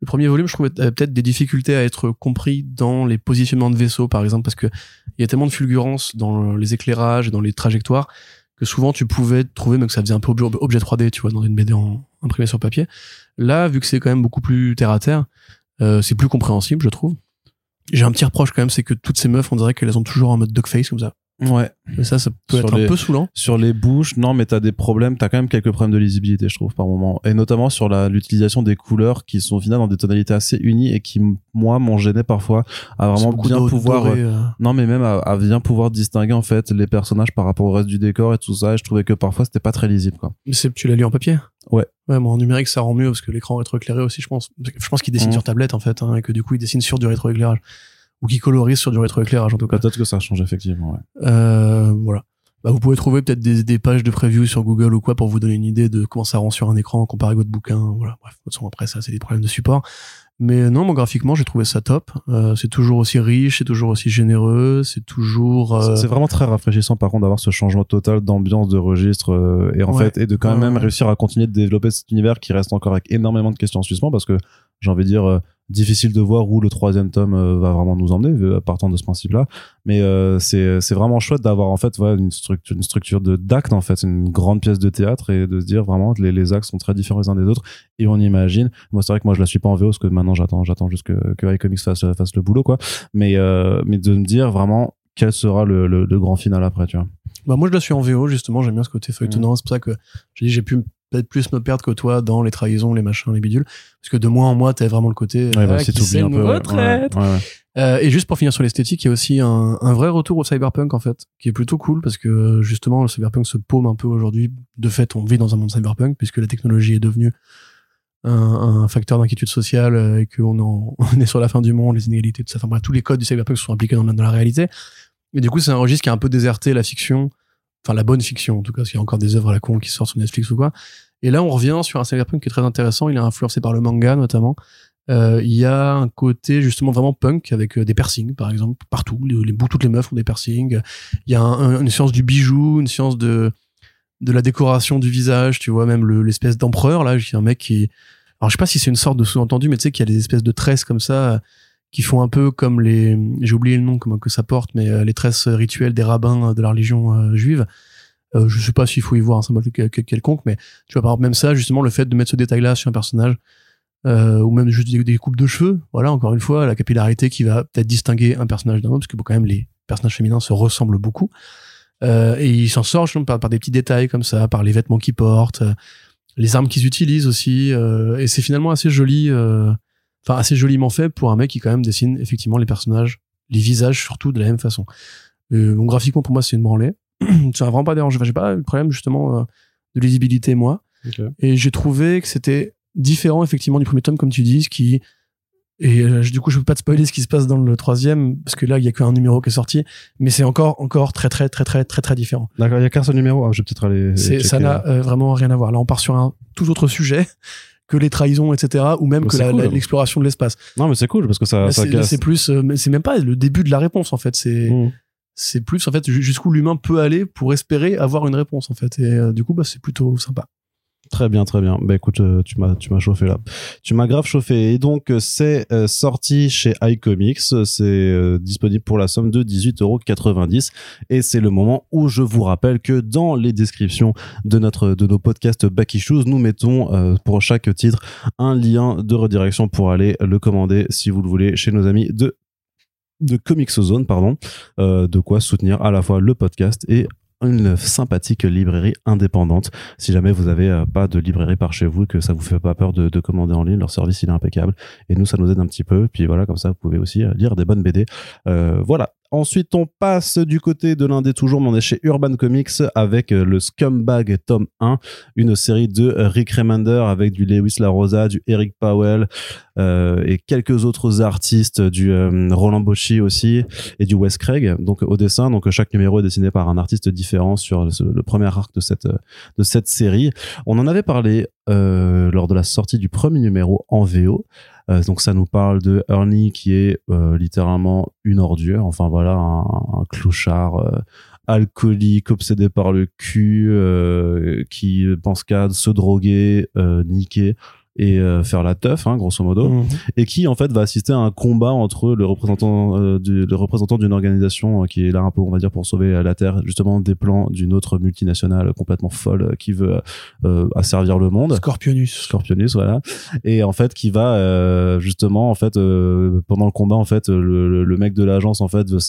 Le premier volume, je trouvais peut-être des difficultés à être compris dans les positionnements de vaisseaux, par exemple, parce que il y a tellement de fulgurance dans les éclairages et dans les trajectoires que souvent tu pouvais trouver, mais que ça faisait un peu objet, objet 3D, tu vois, dans une BD en, imprimée sur papier. Là, vu que c'est quand même beaucoup plus terre à terre, euh, c'est plus compréhensible, je trouve. J'ai un petit reproche quand même, c'est que toutes ces meufs, on dirait qu'elles ont toujours un mode duckface comme ça. Ouais. Et ça, ça peut Sur être les- un peu saoulant. Sur les bouches, non, mais t'as des problèmes, t'as quand même quelques problèmes de lisibilité, je trouve, par moment. Et notamment sur la, l'utilisation des couleurs qui sont au final dans des tonalités assez unies et qui, moi, m'ont gêné parfois à vraiment bien pouvoir, doré, euh, non, mais même à, à bien pouvoir distinguer, en fait, les personnages par rapport au reste du décor et tout ça. Et je trouvais que parfois c'était pas très lisible, quoi. Mais c'est- tu l'as lu en papier? Ouais. Ouais, moi en numérique ça rend mieux parce que l'écran rétroéclairé aussi, je pense. Je pense qu'il dessine Mhm. sur tablette en fait, hein, et que du coup il dessine sur du rétroéclairage ou qu'il colorise sur du rétroéclairage en tout cas. Peut-être que ça change effectivement, ouais. Euh, voilà. Bah, vous pouvez trouver peut-être des, des pages de preview sur Google ou quoi pour vous donner une idée de comment ça rend sur un écran comparé à votre bouquin. Voilà. Bref, de toute façon, après ça, c'est des problèmes de support. Mais non, moi, graphiquement, j'ai trouvé ça top. Euh, c'est toujours aussi riche, c'est toujours aussi généreux, c'est toujours. euh, C'est vraiment très rafraîchissant par contre d'avoir ce changement total d'ambiance, de registre euh, et en Ouais. fait et de quand même réussir à continuer de développer cet univers qui reste encore avec énormément de questions en suspens parce que j'ai envie de dire difficile de voir où le troisième tome euh, va vraiment nous emmener partant de ce principe-là. Mais euh, c'est c'est vraiment chouette d'avoir en fait ouais, une structure une structure de d'acte en fait, une grande pièce de théâtre et de se dire vraiment que les, les actes sont très différents les uns des autres et on imagine. Moi c'est vrai que moi je la suis pas en VO parce que maintenant j'attends j'attends juste que que iComics fasse fasse le boulot quoi. Mais euh, mais de me dire vraiment quel sera le, le, le grand final après tu vois. Bah moi je la suis en VO justement, j'aime bien ce côté feuilletonnant, c'est pour ça que j'ai dit j'ai pu peut-être plus me perdre que toi dans les trahisons, les machins, les bidules, parce que de mois en mois t'as vraiment le côté Ouais, bah, ah, c'est tout un peu. ouais, ouais. Euh, et juste pour finir sur l'esthétique, il y a aussi un, un vrai retour au cyberpunk en fait, qui est plutôt cool parce que justement le cyberpunk se paume un peu aujourd'hui. De fait, on vit dans un monde cyberpunk puisque la technologie est devenue un, un facteur d'inquiétude sociale euh, et qu'on on est sur la fin du monde, les inégalités, tout ça. Enfin bref, tous les codes du cyberpunk sont dans, la- dans la réalité. Et du coup, c'est un registre qui a un peu déserté la fiction, enfin la bonne fiction en tout cas, parce qu'il y a encore des œuvres à la con qui sortent sur Netflix ou quoi. Et là, on revient sur un cyberpunk qui est très intéressant. Il est influencé par le manga notamment. Euh, il y a un côté justement vraiment punk avec euh, des piercings par exemple partout les, les toutes les meufs ont des piercings il y a un- un- une science du bijou une science de de la décoration du visage tu vois même le- l'espèce d'empereur là j'ai un mec qui alors je sais pas si c'est une sorte de sous-entendu mais tu sais qu'il y a des espèces de tresses comme ça qui font un peu comme les j'ai oublié le nom comment que ça porte mais euh, les tresses rituelles des rabbins euh, de la religion euh, juive euh, je sais pas s'il faut y voir un symbole quel- quel- quelconque mais tu vois par exemple même ça justement le fait de mettre ce détail là sur un personnage ou même juste des, coupes de cheveux. Voilà, encore une fois, la capillarité qui va peut-être distinguer un personnage d'un autre, parce que bon, quand même les personnages féminins se ressemblent beaucoup. Et il s'en sort justement, par, des petits détails comme ça, par les vêtements qu'ils portent, les armes qu'ils utilisent aussi. et c'est finalement assez joli, enfin assez joliment fait pour un mec qui quand même dessine effectivement les personnages, les visages surtout de la même façon. Euh, donc graphiquement pour moi c'est une branlée. ça va vraiment pas déranger. Enfin, j'ai pas eu de problème justement euh, de lisibilité moi. Et j'ai trouvé que c'était différent effectivement du premier tome, comme tu dis, ce qui et euh, du coup je peux pas te spoiler ce qui se passe dans le troisième parce que là il y a qu'un numéro qui est sorti, mais c'est encore encore très très très très très très différent. D'accord, il y a qu'un seul numéro. Ah, je vais peut-être aller. C'est ça n'a euh, vraiment rien à voir. Là on part sur un tout autre sujet que les trahisons etc. ou même Mais que cool. l'exploration de l'espace. Non, mais c'est cool parce que ça, C'est plus, euh, c'est même pas le début de la réponse en fait. C'est Mmh. c'est plus en fait ju- jusqu'où l'humain peut aller pour espérer avoir une réponse en fait. Et euh, du coup bah c'est plutôt sympa. Très bien, très bien. Bah écoute, euh, tu m'as, tu m'as chauffé là. Tu m'as grave chauffé. Et donc, euh, c'est euh, sorti chez iComics. C'est disponible pour la somme de 18,90€. Et c'est le moment où je vous rappelle que dans les descriptions de nos podcasts Back Issues, nous mettons pour chaque titre un lien de redirection pour aller le commander si vous le voulez chez nos amis de de Comics Zone, pardon, de quoi soutenir à la fois le podcast et une sympathique librairie indépendante. Si jamais vous avez euh, pas de librairie par chez vous et que ça vous fait pas peur de, de commander en ligne leur service il est impeccable. Et nous ça nous aide un petit peu. Puis voilà comme ça vous pouvez aussi euh, lire des bonnes BD Euh, voilà Ensuite, on passe du côté de l'indé toujours, mais on est chez Urban Comics avec euh, le Scumbag tome 1, une série de Rick Remender avec du Lewis LaRosa, du Eric Powell euh, et quelques autres artistes, du euh, Roland Bocci aussi et du Wes Craig. Donc au dessin, donc chaque numéro est dessiné par un artiste différent sur le, le premier arc de cette de cette série. On en avait parlé euh, lors de la sortie du premier numéro en VO. Euh, donc ça nous parle de Ernie qui est euh, littéralement une ordure. Enfin voilà, un, un clochard euh, alcoolique, obsédé par le cul, euh, qui pense qu'à se droguer, euh, niquer et euh, faire la teuf, hein, grosso modo Mhm. et qui en fait va assister à un combat entre le représentant euh, du, le représentant d'une organisation euh, qui est là un peu on va dire pour sauver euh, la terre justement des plans d'une autre multinationale complètement folle euh, qui veut euh, asservir le monde Scorpionus. Scorpionus voilà et en fait qui va euh, justement en fait euh, pendant le combat en fait le, le- mec de l'agence en fait veut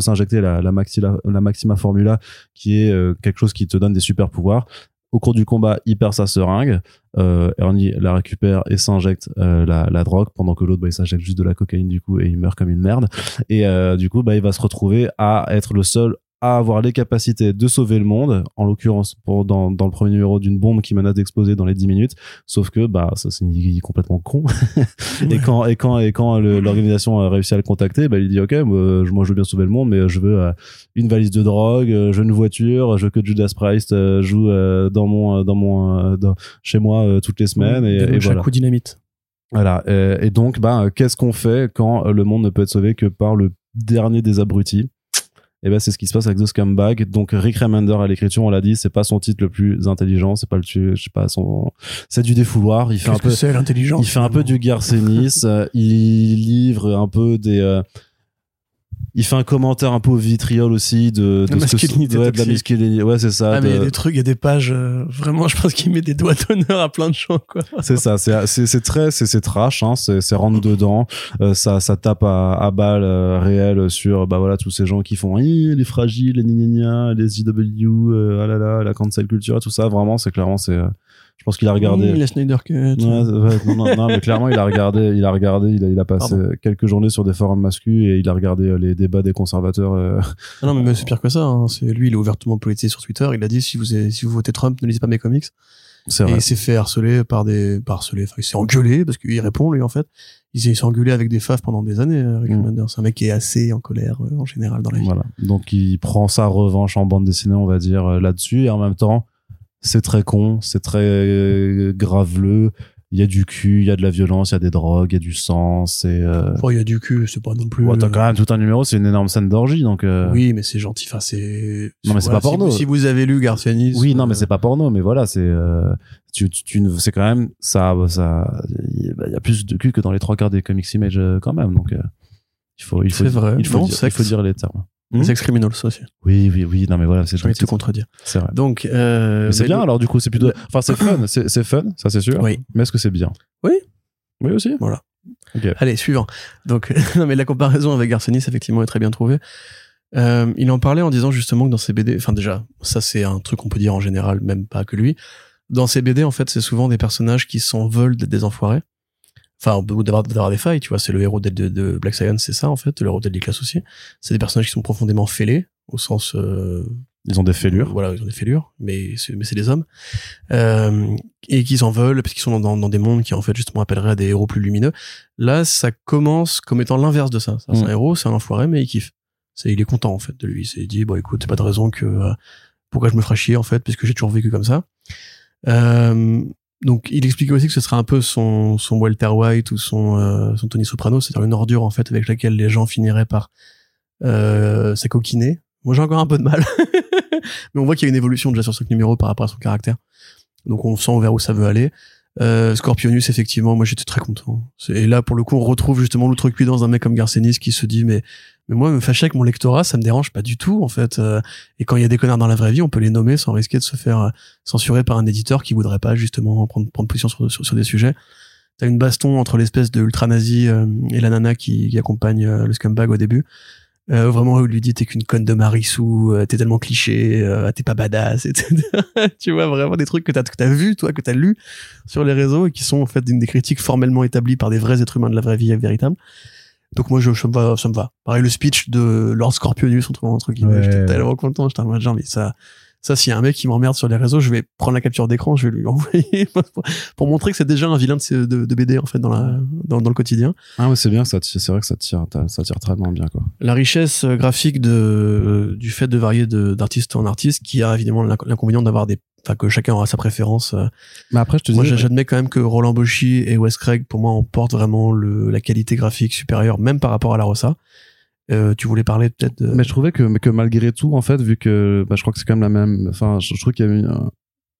s'injecter la, la maxilla la maxima formula qui est euh, quelque chose qui te donne des super pouvoirs au cours du combat il perd sa seringue euh, Ernie la récupère et s'injecte euh, la, drogue pendant que l'autre bah, il s'injecte juste de la cocaïne du coup et il meurt comme une merde. Et euh, du coup bah il va se retrouver à être le seul à avoir les capacités de sauver le monde en l'occurrence pour dans, dans le premier numéro d'une bombe qui menace d'exploser dans les 10 minutes sauf que bah ça c'est complètement con et quand et quand et quand l'organisation a réussi à le contacter bah il dit ok moi, je- veux bien sauver le monde mais je veux euh, une valise de drogue euh, je veux une voiture je veux que Judas Priest euh, joue euh, dans mon dans mon dans- chez moi toutes les semaines et, Des et chaque voilà coup dynamite. voilà. Euh, et donc, bah, qu'est-ce qu'on fait quand le monde ne peut être sauvé que par le dernier des abrutis? Et ben c'est ce qui se passe avec The Scumbag. Donc Rick Remender à l'écriture, on l'a dit, c'est pas son titre le plus intelligent, c'est pas le je sais pas son, c'est du défouloir. Il fait un peu, que c'est l'intelligence? il fait un peu du Garcenis. euh, il livre un peu des. Il fait un commentaire un peu au vitriol aussi de, de La ce que masculinité ouais, de la masculinité. Ouais, c'est ça. Ah, mais il y a de- des trucs, il y a des pages, euh, vraiment, je pense qu'il met des doigts d'honneur à plein de gens, quoi. C'est ça, c'est très c'est c'est trash, hein, c'est c'est rentre dedans, euh, ça ça tape à, à balles euh, réelles sur bah voilà tous ces gens qui font les fragiles, les gna gna gna, les IW, euh, ah là là, la cancel culture, tout ça, vraiment c'est clairement c'est, euh, je pense qu'il a regardé. Mmh, la Snyder Cut. Ouais, ouais, non, non, non, mais clairement, il a regardé, il a regardé, il a, il a passé Pardon. quelques journées sur des forums masculins et il a regardé euh, les débats des conservateurs. euh, Ah non, mais même c'est pire que ça. Hein. C'est lui, il est ouvertement politisé sur Twitter. Il a dit si vous avez- si vous votez Trump, ne lisez pas mes comics. c'est Et vrai. il s'est fait harceler par des, par harceler. Enfin, il s'est engueulé parce qu'il répond lui en fait. Il s'est engueulé avec des faves pendant des années. euh, Rick Mm. Remender. C'est un mec qui est assez en colère euh, en général dans la vie. Voilà. Donc il prend sa revanche en bande dessinée, on va dire, là-dessus. Et en même temps, c'est très con, c'est très euh, graveleux. Il y a du cul, il y a de la violence, il y a des drogues, il y a du sang. C'est. Euh... Il y a du cul, c'est pas non plus. ouais, t'as euh, quand même tout un numéro, c'est une énorme scène d'orgie. Donc. euh, Oui, mais c'est gentil. Enfin, c'est. Non, mais c'est voilà, pas porno. Si, vous- si vous avez lu Garcianis. Oui, non, mais c'est pas porno, mais voilà, c'est. Euh... Tu, tu, tu c'est quand même ça. ça Il y a- bah, il y a plus de cul que dans les trois quarts des comics image quand même. Donc. Il faut, il faut, C'est vrai. il faut, Non, dire, il sexe. faut dire les termes. Hmm Sex Criminals aussi. Oui, oui, oui. Non, mais voilà, c'est envie de te contredire. C'est vrai. Donc, euh, c'est bien le- alors du coup c'est plutôt enfin c'est fun c'est fun ça c'est sûr Oui. mais est-ce que c'est bien? Oui. oui aussi? Voilà. ok Allez, suivant. Donc, non, mais la comparaison avec Garcenis, effectivement, est très bien trouvée. Euh, il en parlait en disant justement que dans ses BD, enfin déjà, ça c'est un truc qu'on peut dire en général, même pas que lui. Dans ses BD, en fait, c'est souvent des personnages qui s'en veulent d'être des enfoirés. Enfin, d'avoir d'avoir des failles, tu vois. C'est le héros de, Black Science, c'est ça en fait. Le héros de Class aussi. C'est des personnages qui sont profondément fêlés, au sens euh, ils ont des fêlures voilà, ils ont des fêlures, mais c'est, mais c'est des hommes. Euh, et qu'ils en veulent parce qu'ils sont dans, dans des mondes qui en fait justement appelleraient à des héros plus lumineux. Là, ça commence comme étant l'inverse de ça. C'est Mm. un héros, c'est un enfoiré, mais il kiffe. C'est, il est content en fait de lui. Il dit, bon écoute, c'est pas de raison que euh, pourquoi je me ferais chier en fait, puisque j'ai toujours vécu comme ça. Euh, donc, il expliquait aussi que ce serait un peu son, son Walter White ou son, euh, son Tony Soprano, c'est-à-dire une ordure en fait avec laquelle les gens finiraient par euh, s'acoquiner. Moi, j'ai encore un peu de mal. Mais on voit qu'il y a une évolution déjà sur ce numéro par rapport à son caractère. Donc on sent vers où ça veut aller. Euh, Scorpionus, effectivement, moi j'étais très content. Et là, pour le coup, on retrouve justement l'outrecuidance d'un mec comme Garcenis qui se dit mais mais moi me fâcher avec mon lectorat, ça me dérange pas du tout en fait. Euh, et quand il y a des connards dans la vraie vie, on peut les nommer sans risquer de se faire euh, censurer par un éditeur qui voudrait pas justement prendre prendre position sur sur, sur des sujets. T'as une baston entre l'espèce de ultra nazi euh, et la nana qui, qui accompagne le scumbag au début. Euh, vraiment, où il lui dit t'es qu'une conne de Marissou, euh, t'es tellement cliché, t'es pas badass, etc. tu vois vraiment des trucs que t'as que t'as vu, toi, que t'as lu sur les réseaux et qui sont en fait des, critiques formellement établies par des vrais êtres humains de la vraie vie véritable. Donc moi, je, ça me va, ça me va. Pareil, le speech de Lord Scorpionus entre, entre guillemets, Ouais. j'étais tellement content, j'étais en mode genre, mais ça, ça, s'il y a un mec qui m'emmerde sur les réseaux, je vais prendre la capture d'écran, je vais lui envoyer pour, pour montrer que c'est déjà un vilain de, de, de BD en fait dans la dans, dans le quotidien. ah ouais c'est bien ça c'est vrai que ça tire ça tire très bien quoi la richesse euh, graphique de euh, du fait de varier d'artiste en artiste qui a évidemment l'inc- l'inconvénient d'avoir des enfin que chacun aura sa préférence euh. mais après je te moi dis j'admets quand même que Roland Boschi et Wes Craig pour moi emportent vraiment le la qualité graphique supérieure même par rapport à la Rossa euh, tu voulais parler peut-être de... mais je trouvais que malgré tout en fait vu que bah, je crois que c'est quand même la même enfin je, je trouve qu'il y a eu un-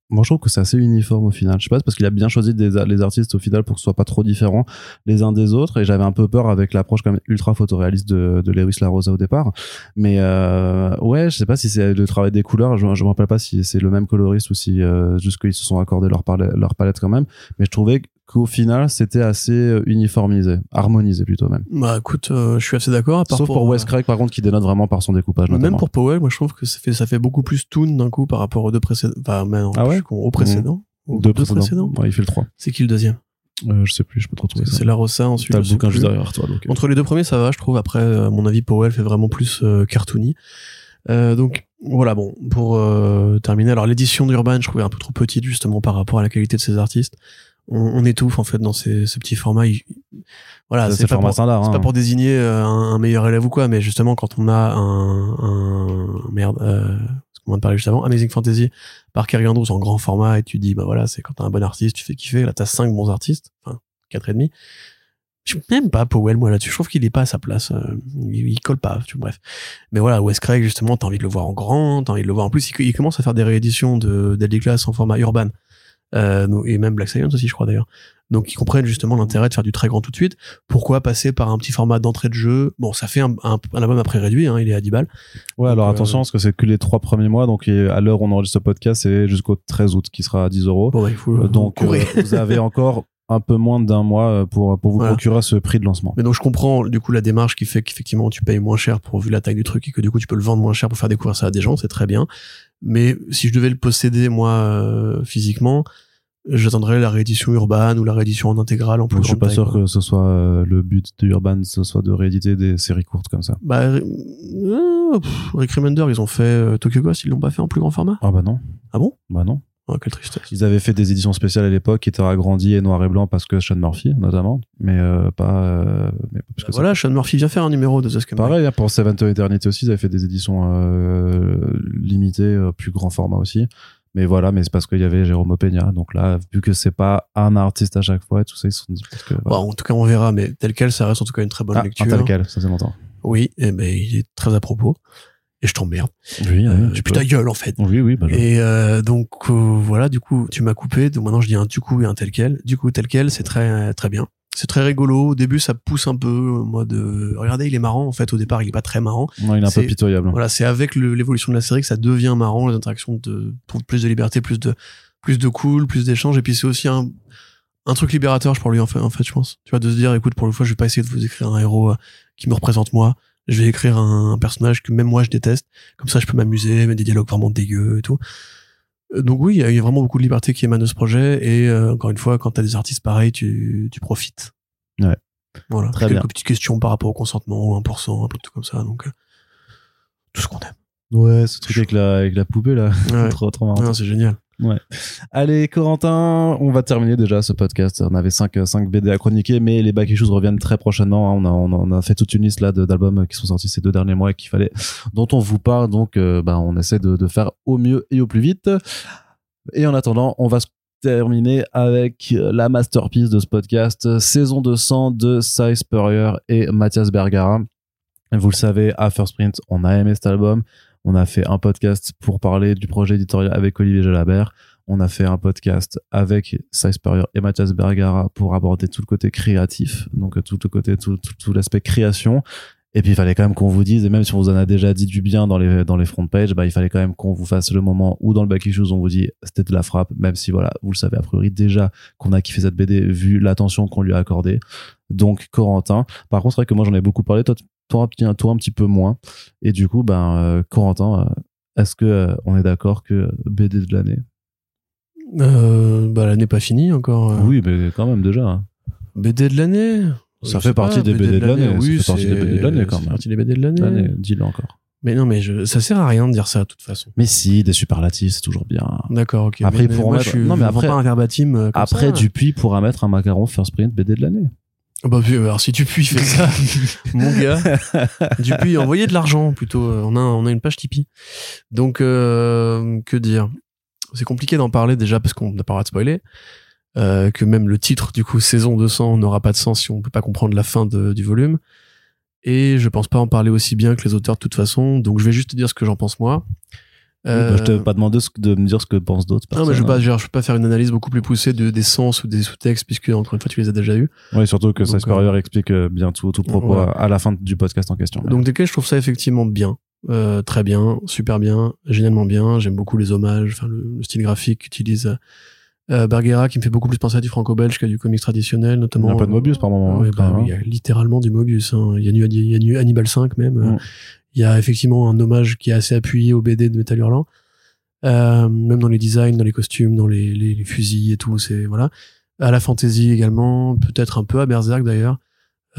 moi je trouve que c'est assez uniforme au final. Je sais pas parce qu'il a bien choisi des, les artistes au final pour que ce soit pas trop différents les uns des autres. Et j'avais un peu peur avec l'approche quand même ultra photoréaliste de, de Lewis Larosa au départ. Mais euh, ouais je sais pas si c'est le travail des couleurs. Je, je me rappelle pas si c'est le même coloriste ou si euh, juste qu'ils se sont accordés leur, palette, leur palette quand même. Mais je trouvais qu'au final c'était assez euh, uniformisé harmonisé plutôt même bah écoute euh, je suis assez d'accord sauf pour, Wes Craig par contre qui dénote vraiment par son découpage même pour Powell moi je trouve que ça fait ça fait beaucoup plus toon d'un coup par rapport aux deux précédents enfin maintenant Ah ouais au précédent Aux deux deux précédents. précédents Ouais, il fait le 3. c'est qui le deuxième Euh, je sais plus, je peux te retrouver ça. c'est la Rossa ensuite T'as le bouquin juste derrière toi. Donc, euh. Entre les deux premiers, ça va, je trouve. Après, euh, à mon avis, Powell fait vraiment plus euh, cartoony. Euh, donc voilà, bon, pour euh, terminer, alors l'édition d'Urban, je trouvais un peu trop petite justement par rapport à la qualité de ces artistes. On, on étouffe en fait dans ces, ces petits formats. Il- voilà, c'est pas, hein. pas pour désigner euh, un, un meilleur élève ou quoi, mais justement quand on a un, un merde, euh, ce qu'on vient de parler juste avant, Amazing Fantasy par Kerry Andrews en grand format et tu dis bah voilà, c'est quand t'as un bon artiste, tu fais kiffer. Là t'as cinq bons artistes, enfin quatre et demi. je n'aime pas Powell moi là-dessus je trouve qu'il est pas à sa place euh, il, il colle pas tu vois, bref mais voilà Wes Craig justement t'as envie de le voir en grand t'as envie de le voir en plus il, il commence à faire des rééditions de Deadly Class en format urban euh, et même Black Science aussi je crois d'ailleurs donc ils comprennent justement l'intérêt de faire du très grand tout de suite pourquoi passer par un petit format d'entrée de jeu? Bon ça fait un, un, un album après réduit hein, il est à 10 balles Ouais, alors euh, attention, parce que c'est que les trois premiers mois, donc à l'heure où on enregistre ce podcast, c'est jusqu'au 13 août qui sera à 10 euros. bon bah, il faut Donc, euh, vous avez encore un peu moins d'un mois pour, pour vous Voilà. procurer ce prix de lancement. Mais donc je comprends du coup la démarche qui fait qu'effectivement tu payes moins cher pour vu la taille du truc et que du coup tu peux le vendre moins cher pour faire découvrir ça à des gens, c'est très bien. Mais si je devais le posséder moi euh, physiquement, j'attendrais la réédition urbaine ou la réédition en intégrale en plus Donc, je suis pas taille, sûr quoi. que ce soit euh, le but de Urban, ce soit de rééditer des séries courtes comme ça. Bah, euh, pff, Rick Remender, ils ont fait euh, Tokyo Ghost, ils l'ont pas fait en plus grand format. Ah bah non. Ah bon? Bah non. Oh, quelle tristesse. Ils avaient fait des éditions spéciales à l'époque qui étaient agrandies et noir et blanc parce que Sean Murphy, notamment. Mais euh, pas. euh, mais parce que Bah, voilà, Sean Murphy vient faire un numéro de Scum. Pareil, hein, pour Seven to Eternity aussi, ils avaient fait des éditions euh, limitées, plus grand format aussi. Mais voilà, mais c'est parce qu'il y avait Jérôme Opeña. Donc là, vu que c'est pas un artiste à chaque fois et tout ça, ils se sont dit que. Bon, en tout cas, on verra, mais tel quel, ça reste en tout cas une très bonne Ah, un lecture. tel quel, ça c'est longtemps. Oui, et ben il est très à propos. Et je t'emmerde. Oui, Euh, tu ta gueule en fait. Oui, oui, bah, Et euh, donc euh, voilà, du coup, tu m'as coupé. Donc maintenant, je dis un du coup et un tel quel. Du coup, tel quel, c'est très très bien. C'est très rigolo. Au début, ça pousse un peu. euh, Moi, de regardez, il est marrant. En fait, au départ, il est pas très marrant. non, il est un peu pitoyable. Voilà, c'est avec l'évolution de la série que ça devient marrant. Les interactions de trouvent plus de liberté, plus de plus de cool, plus d'échanges. Et puis c'est aussi un un truc libérateur pour lui en fait, en fait, je pense. Tu vois, de se dire, écoute, pour le fois, je vais pas essayer de vous écrire un héros euh, qui me représente moi. Je vais écrire un, un personnage que même moi je déteste. Comme ça, je peux m'amuser, mettre des dialogues vraiment dégueux et tout. Euh, Donc oui, il y a- vraiment beaucoup de liberté qui émane de ce projet. Et euh, encore une fois, quand t'as des artistes pareils, tu, tu profites. Ouais. Voilà. Très Quelques bien. petites questions par rapport au consentement, 1%, un peu tout comme ça. Donc, euh, tout ce qu'on aime. Ouais, ce truc avec la, avec la poupée là. Ouais. trop, trop marrant. C'est génial. Allez, Corentin, on va terminer déjà ce podcast. On avait 5 cinq BD à chroniquer, mais les Back Issues reviennent très prochainement. hein. On a, on a, fait toute une liste là d'albums qui sont sortis ces deux derniers mois et qu'il fallait, dont on vous parle. Donc, euh, bah, on essaie de, de faire au mieux et au plus vite. Et en attendant, on va se terminer avec la masterpiece de ce podcast, saison 200 de Cy Spurrier et Mathias Bergara. Vous le savez, à First Print, on a aimé cet album. On a fait un podcast pour parler du projet éditorial avec Olivier Jalabert. On a fait un podcast avec Spurrier et Mathias Bergara pour aborder tout le côté créatif, donc euh, tout le côté, tout l'aspect création. Et puis il fallait quand même qu'on vous dise, et même si on vous en a déjà dit du bien dans les dans les front pages, bah il fallait quand même qu'on vous fasse le moment où dans le back issues on vous dit c'était de la frappe, même si voilà vous le savez a priori déjà qu'on a kiffé cette BD vu l'attention qu'on lui a accordée. Donc Corentin. Par contre c'est vrai que moi j'en ai beaucoup parlé, toi toi un petit toi un petit peu moins. Et du coup ben euh, Corentin, euh, est-ce que euh, on est d'accord que BD de l'année? Bah, l'année pas finie encore. euh. Oui, mais quand même déjà. hein. BD de l'année? Ça fait partie des BD de l'année, ça Oui, fait partie des BD de l'année, quand ça même. partie des BD de l'année. Dis-le encore. Mais non, mais je, ça sert à rien de dire ça de toute façon. Mais si, des superlatifs, c'est toujours bien. D'accord, ok. Après, mais, pour moi, mettre- je suis, non, mais après- pas un verbatim. comme Après, ça. Dupuis pourra mettre un macaron first print BD de l'année. Bah, puis, alors, si Dupuis fait ça, mon gars, Dupuis, envoyez de l'argent plutôt. euh, On a, on a une page Tipeee. Donc, euh, que dire? C'est compliqué d'en parler déjà parce qu'on n'a pas le droit de spoiler. Euh, que même le titre, du coup, saison 200 n'aura pas de sens si on peut pas comprendre la fin de- du volume. Et je pense pas en parler aussi bien que les auteurs de toute façon. Donc, je vais juste te dire ce que j'en pense moi. Oui, bah, je t'ai Euh, pas demandé ce de me dire ce que pensent d'autres non, mais je pas, hein. peux pas faire une analyse beaucoup plus poussée de, des sens ou des sous-textes, puisque, encore une fois, tu les as déjà eus. Oui, surtout que Donc, Size Superior explique euh, bien tout, tout propos à, la fin du podcast en question. Donc, desquels je trouve ça effectivement bien. Euh, très bien, super bien, génialement bien. J'aime beaucoup les hommages, enfin, le, le style graphique qu'utilise euh, Bergera, qui me fait beaucoup plus penser à du franco-belge qu'à du comics traditionnel, notamment. un peu de Mobius par moment. Ouais, hein, bah quand oui, il y a littéralement du Mobius. hein. Il y a du, il y a du Hannibal 5 même. Mm. Il y a effectivement un hommage qui est assez appuyé au BD de Metal Hurlant. Euh, même dans les designs, dans les costumes, dans les, les, les fusils et tout, c'est voilà. À la fantasy également, peut-être un peu à Berserk d'ailleurs,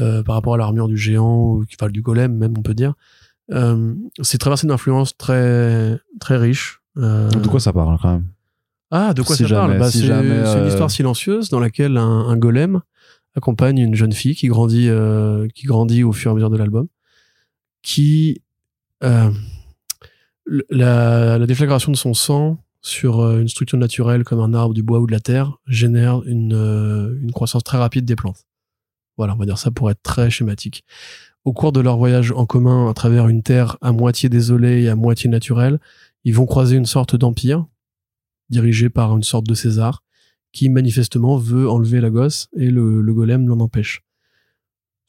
euh, par rapport à l'armure du géant, ou enfin du golem même on peut dire. Euh, c'est traversé d'influences très très riches. De quoi ça parle quand même? Ah, de quoi Si ça parle? bah, si C'est une histoire silencieuse dans laquelle un, un golem accompagne une jeune fille qui grandit, qui grandit au fur et à mesure de l'album, qui euh, la, la déflagration de son sang sur euh, une structure naturelle comme un arbre, du bois ou de la terre génère une, euh, une croissance très rapide des plantes. Voilà, on va dire ça pour être très schématique. Au cours de leur voyage en commun à travers une terre à moitié désolée et à moitié naturelle, ils vont croiser une sorte d'empire dirigé par une sorte de César qui manifestement veut enlever la gosse et le, le golem l'en empêche.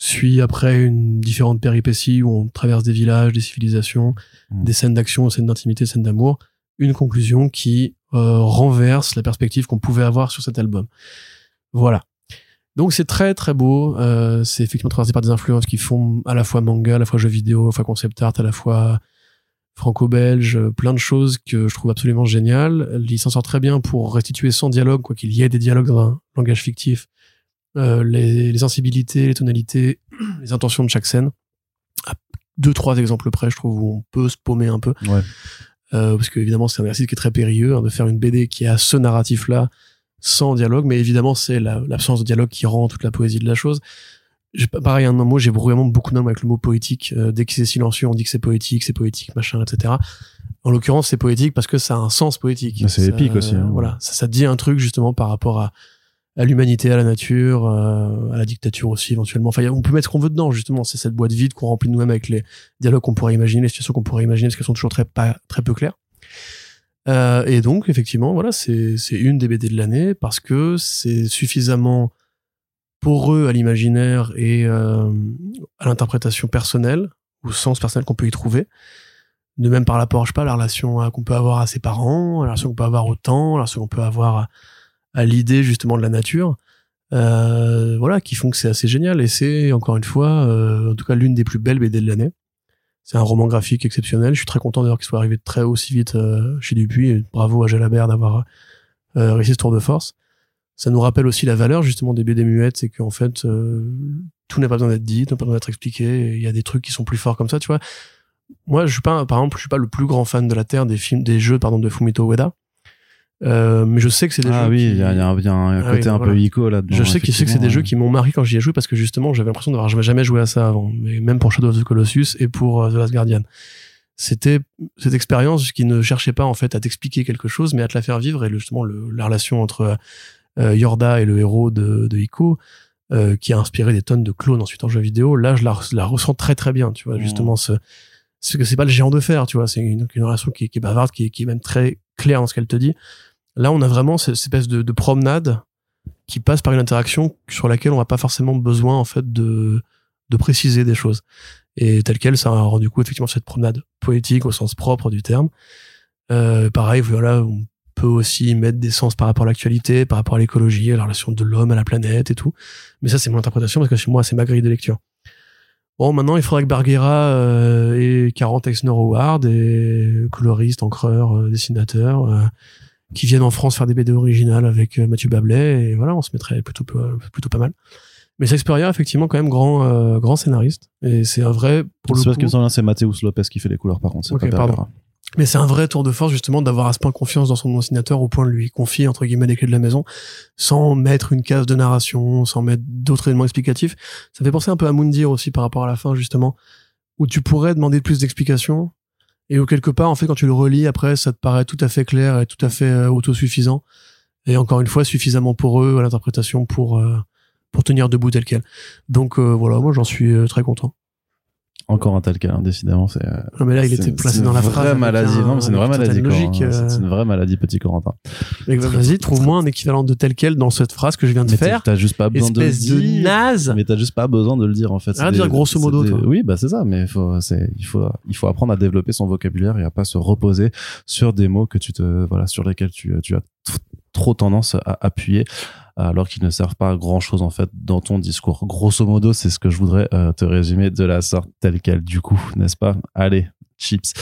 Suit après une différente péripéties où on traverse des villages, des civilisations, Mm. des scènes d'action, scènes d'intimité, scènes d'amour, une conclusion qui euh, renverse la perspective qu'on pouvait avoir sur cet album. Voilà. Donc c'est très très beau. Euh, c'est effectivement traversé par des influences qui font à la fois manga, à la fois jeux vidéo, à la fois concept art, à la fois franco-belge, plein de choses que je trouve absolument géniales. Il s'en sort très bien pour restituer sans dialogue, quoi qu'il y ait des dialogues dans un langage fictif, euh, les, les sensibilités, les tonalités, les intentions de chaque scène. À deux, trois exemples près, je trouve, où on peut se paumer un peu. Ouais. Euh, parce que évidemment, c'est un exercice qui est très périlleux, hein, de faire une BD qui a ce narratif-là, sans dialogue, mais évidemment, c'est la- l'absence de dialogue qui rend toute la poésie de la chose. Pareil, un mot, j'ai vraiment beaucoup de mal avec le mot poétique. Euh, dès que c'est silencieux, on dit que c'est poétique, c'est poétique, machin, etc. En l'occurrence, c'est poétique parce que ça a un sens poétique. Mais c'est épique aussi, hein. Voilà, ça, ça dit un truc justement par rapport à, à l'humanité, à la nature, euh, à la dictature aussi éventuellement. Enfin, on peut mettre ce qu'on veut dedans justement. C'est cette boîte vide qu'on remplit nous-mêmes avec les dialogues qu'on pourrait imaginer, les situations qu'on pourrait imaginer, parce qu'elles sont toujours très pas très peu claires. Euh, et donc, effectivement, voilà, c'est une des BD de l'année parce que c'est suffisamment poreux à l'imaginaire et euh, à l'interprétation personnelle, au sens personnel qu'on peut y trouver. De même par rapport, je sais pas, à la relation qu'on peut avoir à ses parents, à la relation qu'on peut avoir au temps, à la relation qu'on peut avoir à, à l'idée justement de la nature. Euh, voilà, qui font que c'est assez génial. Et c'est, encore une fois, euh, en tout cas, l'une des plus belles BD de l'année. C'est un roman graphique exceptionnel. Je suis très content d'ailleurs qu'il soit arrivé très aussi vite euh, chez Dupuis. Bravo à Jalabert d'avoir euh, réussi ce tour de force. Ça nous rappelle aussi la valeur justement des BD muettes, c'est qu'en fait euh, tout n'a pas besoin d'être dit, tout n'a pas besoin d'être expliqué. Il y a des trucs qui sont plus forts comme ça, tu vois. Moi, je suis pas, par exemple, je suis pas le plus grand fan de la terre des films, des jeux, pardon, de Fumito Ueda. Euh, mais je sais que c'est des Ah jeux. oui, qui- il y, a y a un, y a un Ah côté oui, un voilà. peu ico là-dedans. je sais que c'est que c'est des jeux qui m'ont marqué quand j'y ai joué parce que justement j'avais l'impression d'avoir jamais- jamais joué à ça avant, mais même pour Shadow of the Colossus et pour euh, The Last Guardian. C'était cette expérience qui ne cherchait pas en fait à t'expliquer quelque chose, mais à te la faire vivre et justement le- la relation entre euh, Yorda et le héros de, de Ico, euh, qui a inspiré des tonnes de clones ensuite en jeu vidéo. Là, je la, la ressens très très bien, tu vois. Mhm. Justement, ce, ce que c'est pas le géant de fer, tu vois. C'est une, une relation qui, est- qui est bavarde, qui qui est même très claire dans ce qu'elle te dit. Là, on a vraiment cette, espèce de, de promenade qui passe par une interaction sur laquelle on n'a pas forcément besoin en fait de, préciser des choses. Et tel quel, ça a rendu coup effectivement cette promenade poétique au sens propre du terme. Euh, pareil, voilà, on peut aussi mettre des sens par rapport à l'actualité, par rapport à l'écologie, à la relation de l'homme à la planète et tout. Mais ça, c'est mon interprétation parce que chez moi, c'est ma grille de lecture. Bon, maintenant, il faudrait que Barguera euh, ait 40 Eisner Awards et coloristes, encreurs, euh, dessinateurs, euh, qui viennent en France faire des BD originales avec euh, Mathieu Bablet et voilà, on se mettrait plutôt peu- plutôt pas mal. Mais Shakespeare, effectivement, quand même grand euh, grand scénariste et c'est un vrai pour le parce coup. que c'est Mathéus Lopez qui fait les couleurs par contre. c'est Ok, pas pardon. Mais c'est un vrai tour de force justement d'avoir à ce point confiance dans son dessinateur au point de lui confier entre guillemets les clés de la maison sans mettre une case de narration, sans mettre d'autres éléments explicatifs. Ça fait penser un peu à Moundir aussi par rapport à la fin justement où tu pourrais demander plus d'explications et où quelque part en fait quand tu le relis après ça te paraît tout à fait clair et tout à fait euh, autosuffisant et encore une fois suffisamment poreux à l'interprétation pour euh, pour tenir debout tel quel. Donc euh, voilà, moi j'en suis très content. Encore un tel quel, hein, décidément. C'est euh, Non, mais là il c'est- était placé c'est dans la une phrase. vraie avec maladie. un- Non, mais c'est une vraie maladie. une logique, euh, C'est une vraie maladie, petit Corentin. Mais Vas-y, trouve-moi un équivalent de tel quel dans cette phrase que je viens de Mais faire. t'as juste pas besoin de le Espèce de, dire. naze. Mais t'as juste pas besoin de le dire en fait. Rien C'est dire des- grosso c'est modo, toi. Oui, bah c'est ça. Mais il faut, c'est, il faut, il faut apprendre à développer son vocabulaire et à pas se reposer sur des mots que tu te, voilà, sur lesquels tu, tu as trop tendance à appuyer alors qu'ils ne servent pas à grand chose en fait dans ton discours. Grosso modo, c'est ce que je voudrais euh, te résumer de la sorte telle quelle du coup, n'est-ce pas? Allez, chips.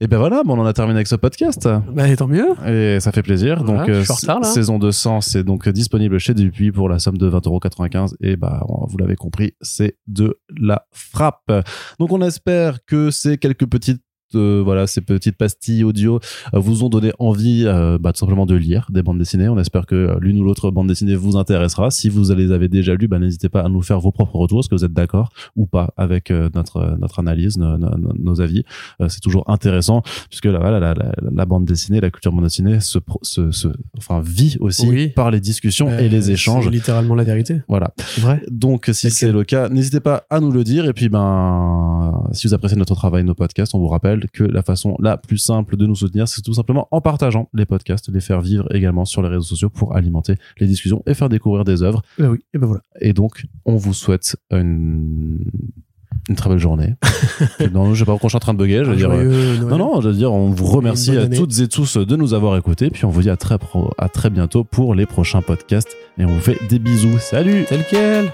Et ben voilà, bon, on en a terminé avec ce podcast. Bah, tant mieux. Et ça fait plaisir. Voilà, donc, euh, retard, saison 200, c'est donc disponible chez Dupuis pour la somme de 20,95€. Et bah, on- vous l'avez compris, c'est de la frappe. Donc, on espère que ces quelques petites euh, voilà ces petites pastilles audio euh, vous ont donné envie euh, bah, tout simplement de lire des bandes dessinées. On espère que euh, l'une ou l'autre bande dessinée vous intéressera. Si vous les avez déjà lues, bah, n'hésitez pas à nous faire vos propres retours. Est-ce que vous êtes d'accord ou pas avec euh, notre notre analyse, no- no- no- nos avis? Euh, C'est toujours intéressant puisque la, la, la, la bande dessinée, la culture bande dessinée se, se, se enfin vit aussi Oui. par les discussions Euh, et les échanges. C'est littéralement la vérité. Voilà. Vrai. Donc, si c'est le cas, n'hésitez pas à nous le dire. Et puis, ben, si vous appréciez notre travail, nos podcasts, on vous rappelle que la façon la plus simple de nous soutenir, c'est tout simplement en partageant les podcasts, les faire vivre également sur les réseaux sociaux pour alimenter les discussions et faire découvrir des œuvres. Oui. Et ben voilà. Et donc, on vous souhaite une, une très belle journée. Et non, je sais pas pourquoi je suis en train de bugger. Je veux Un dire, euh, non, non, je veux dire, on vous remercie à toutes et tous de nous avoir écoutés. Puis on vous dit à très, pro- à très bientôt pour les prochains podcasts. Et on vous fait des bisous. Salut! Tel quel.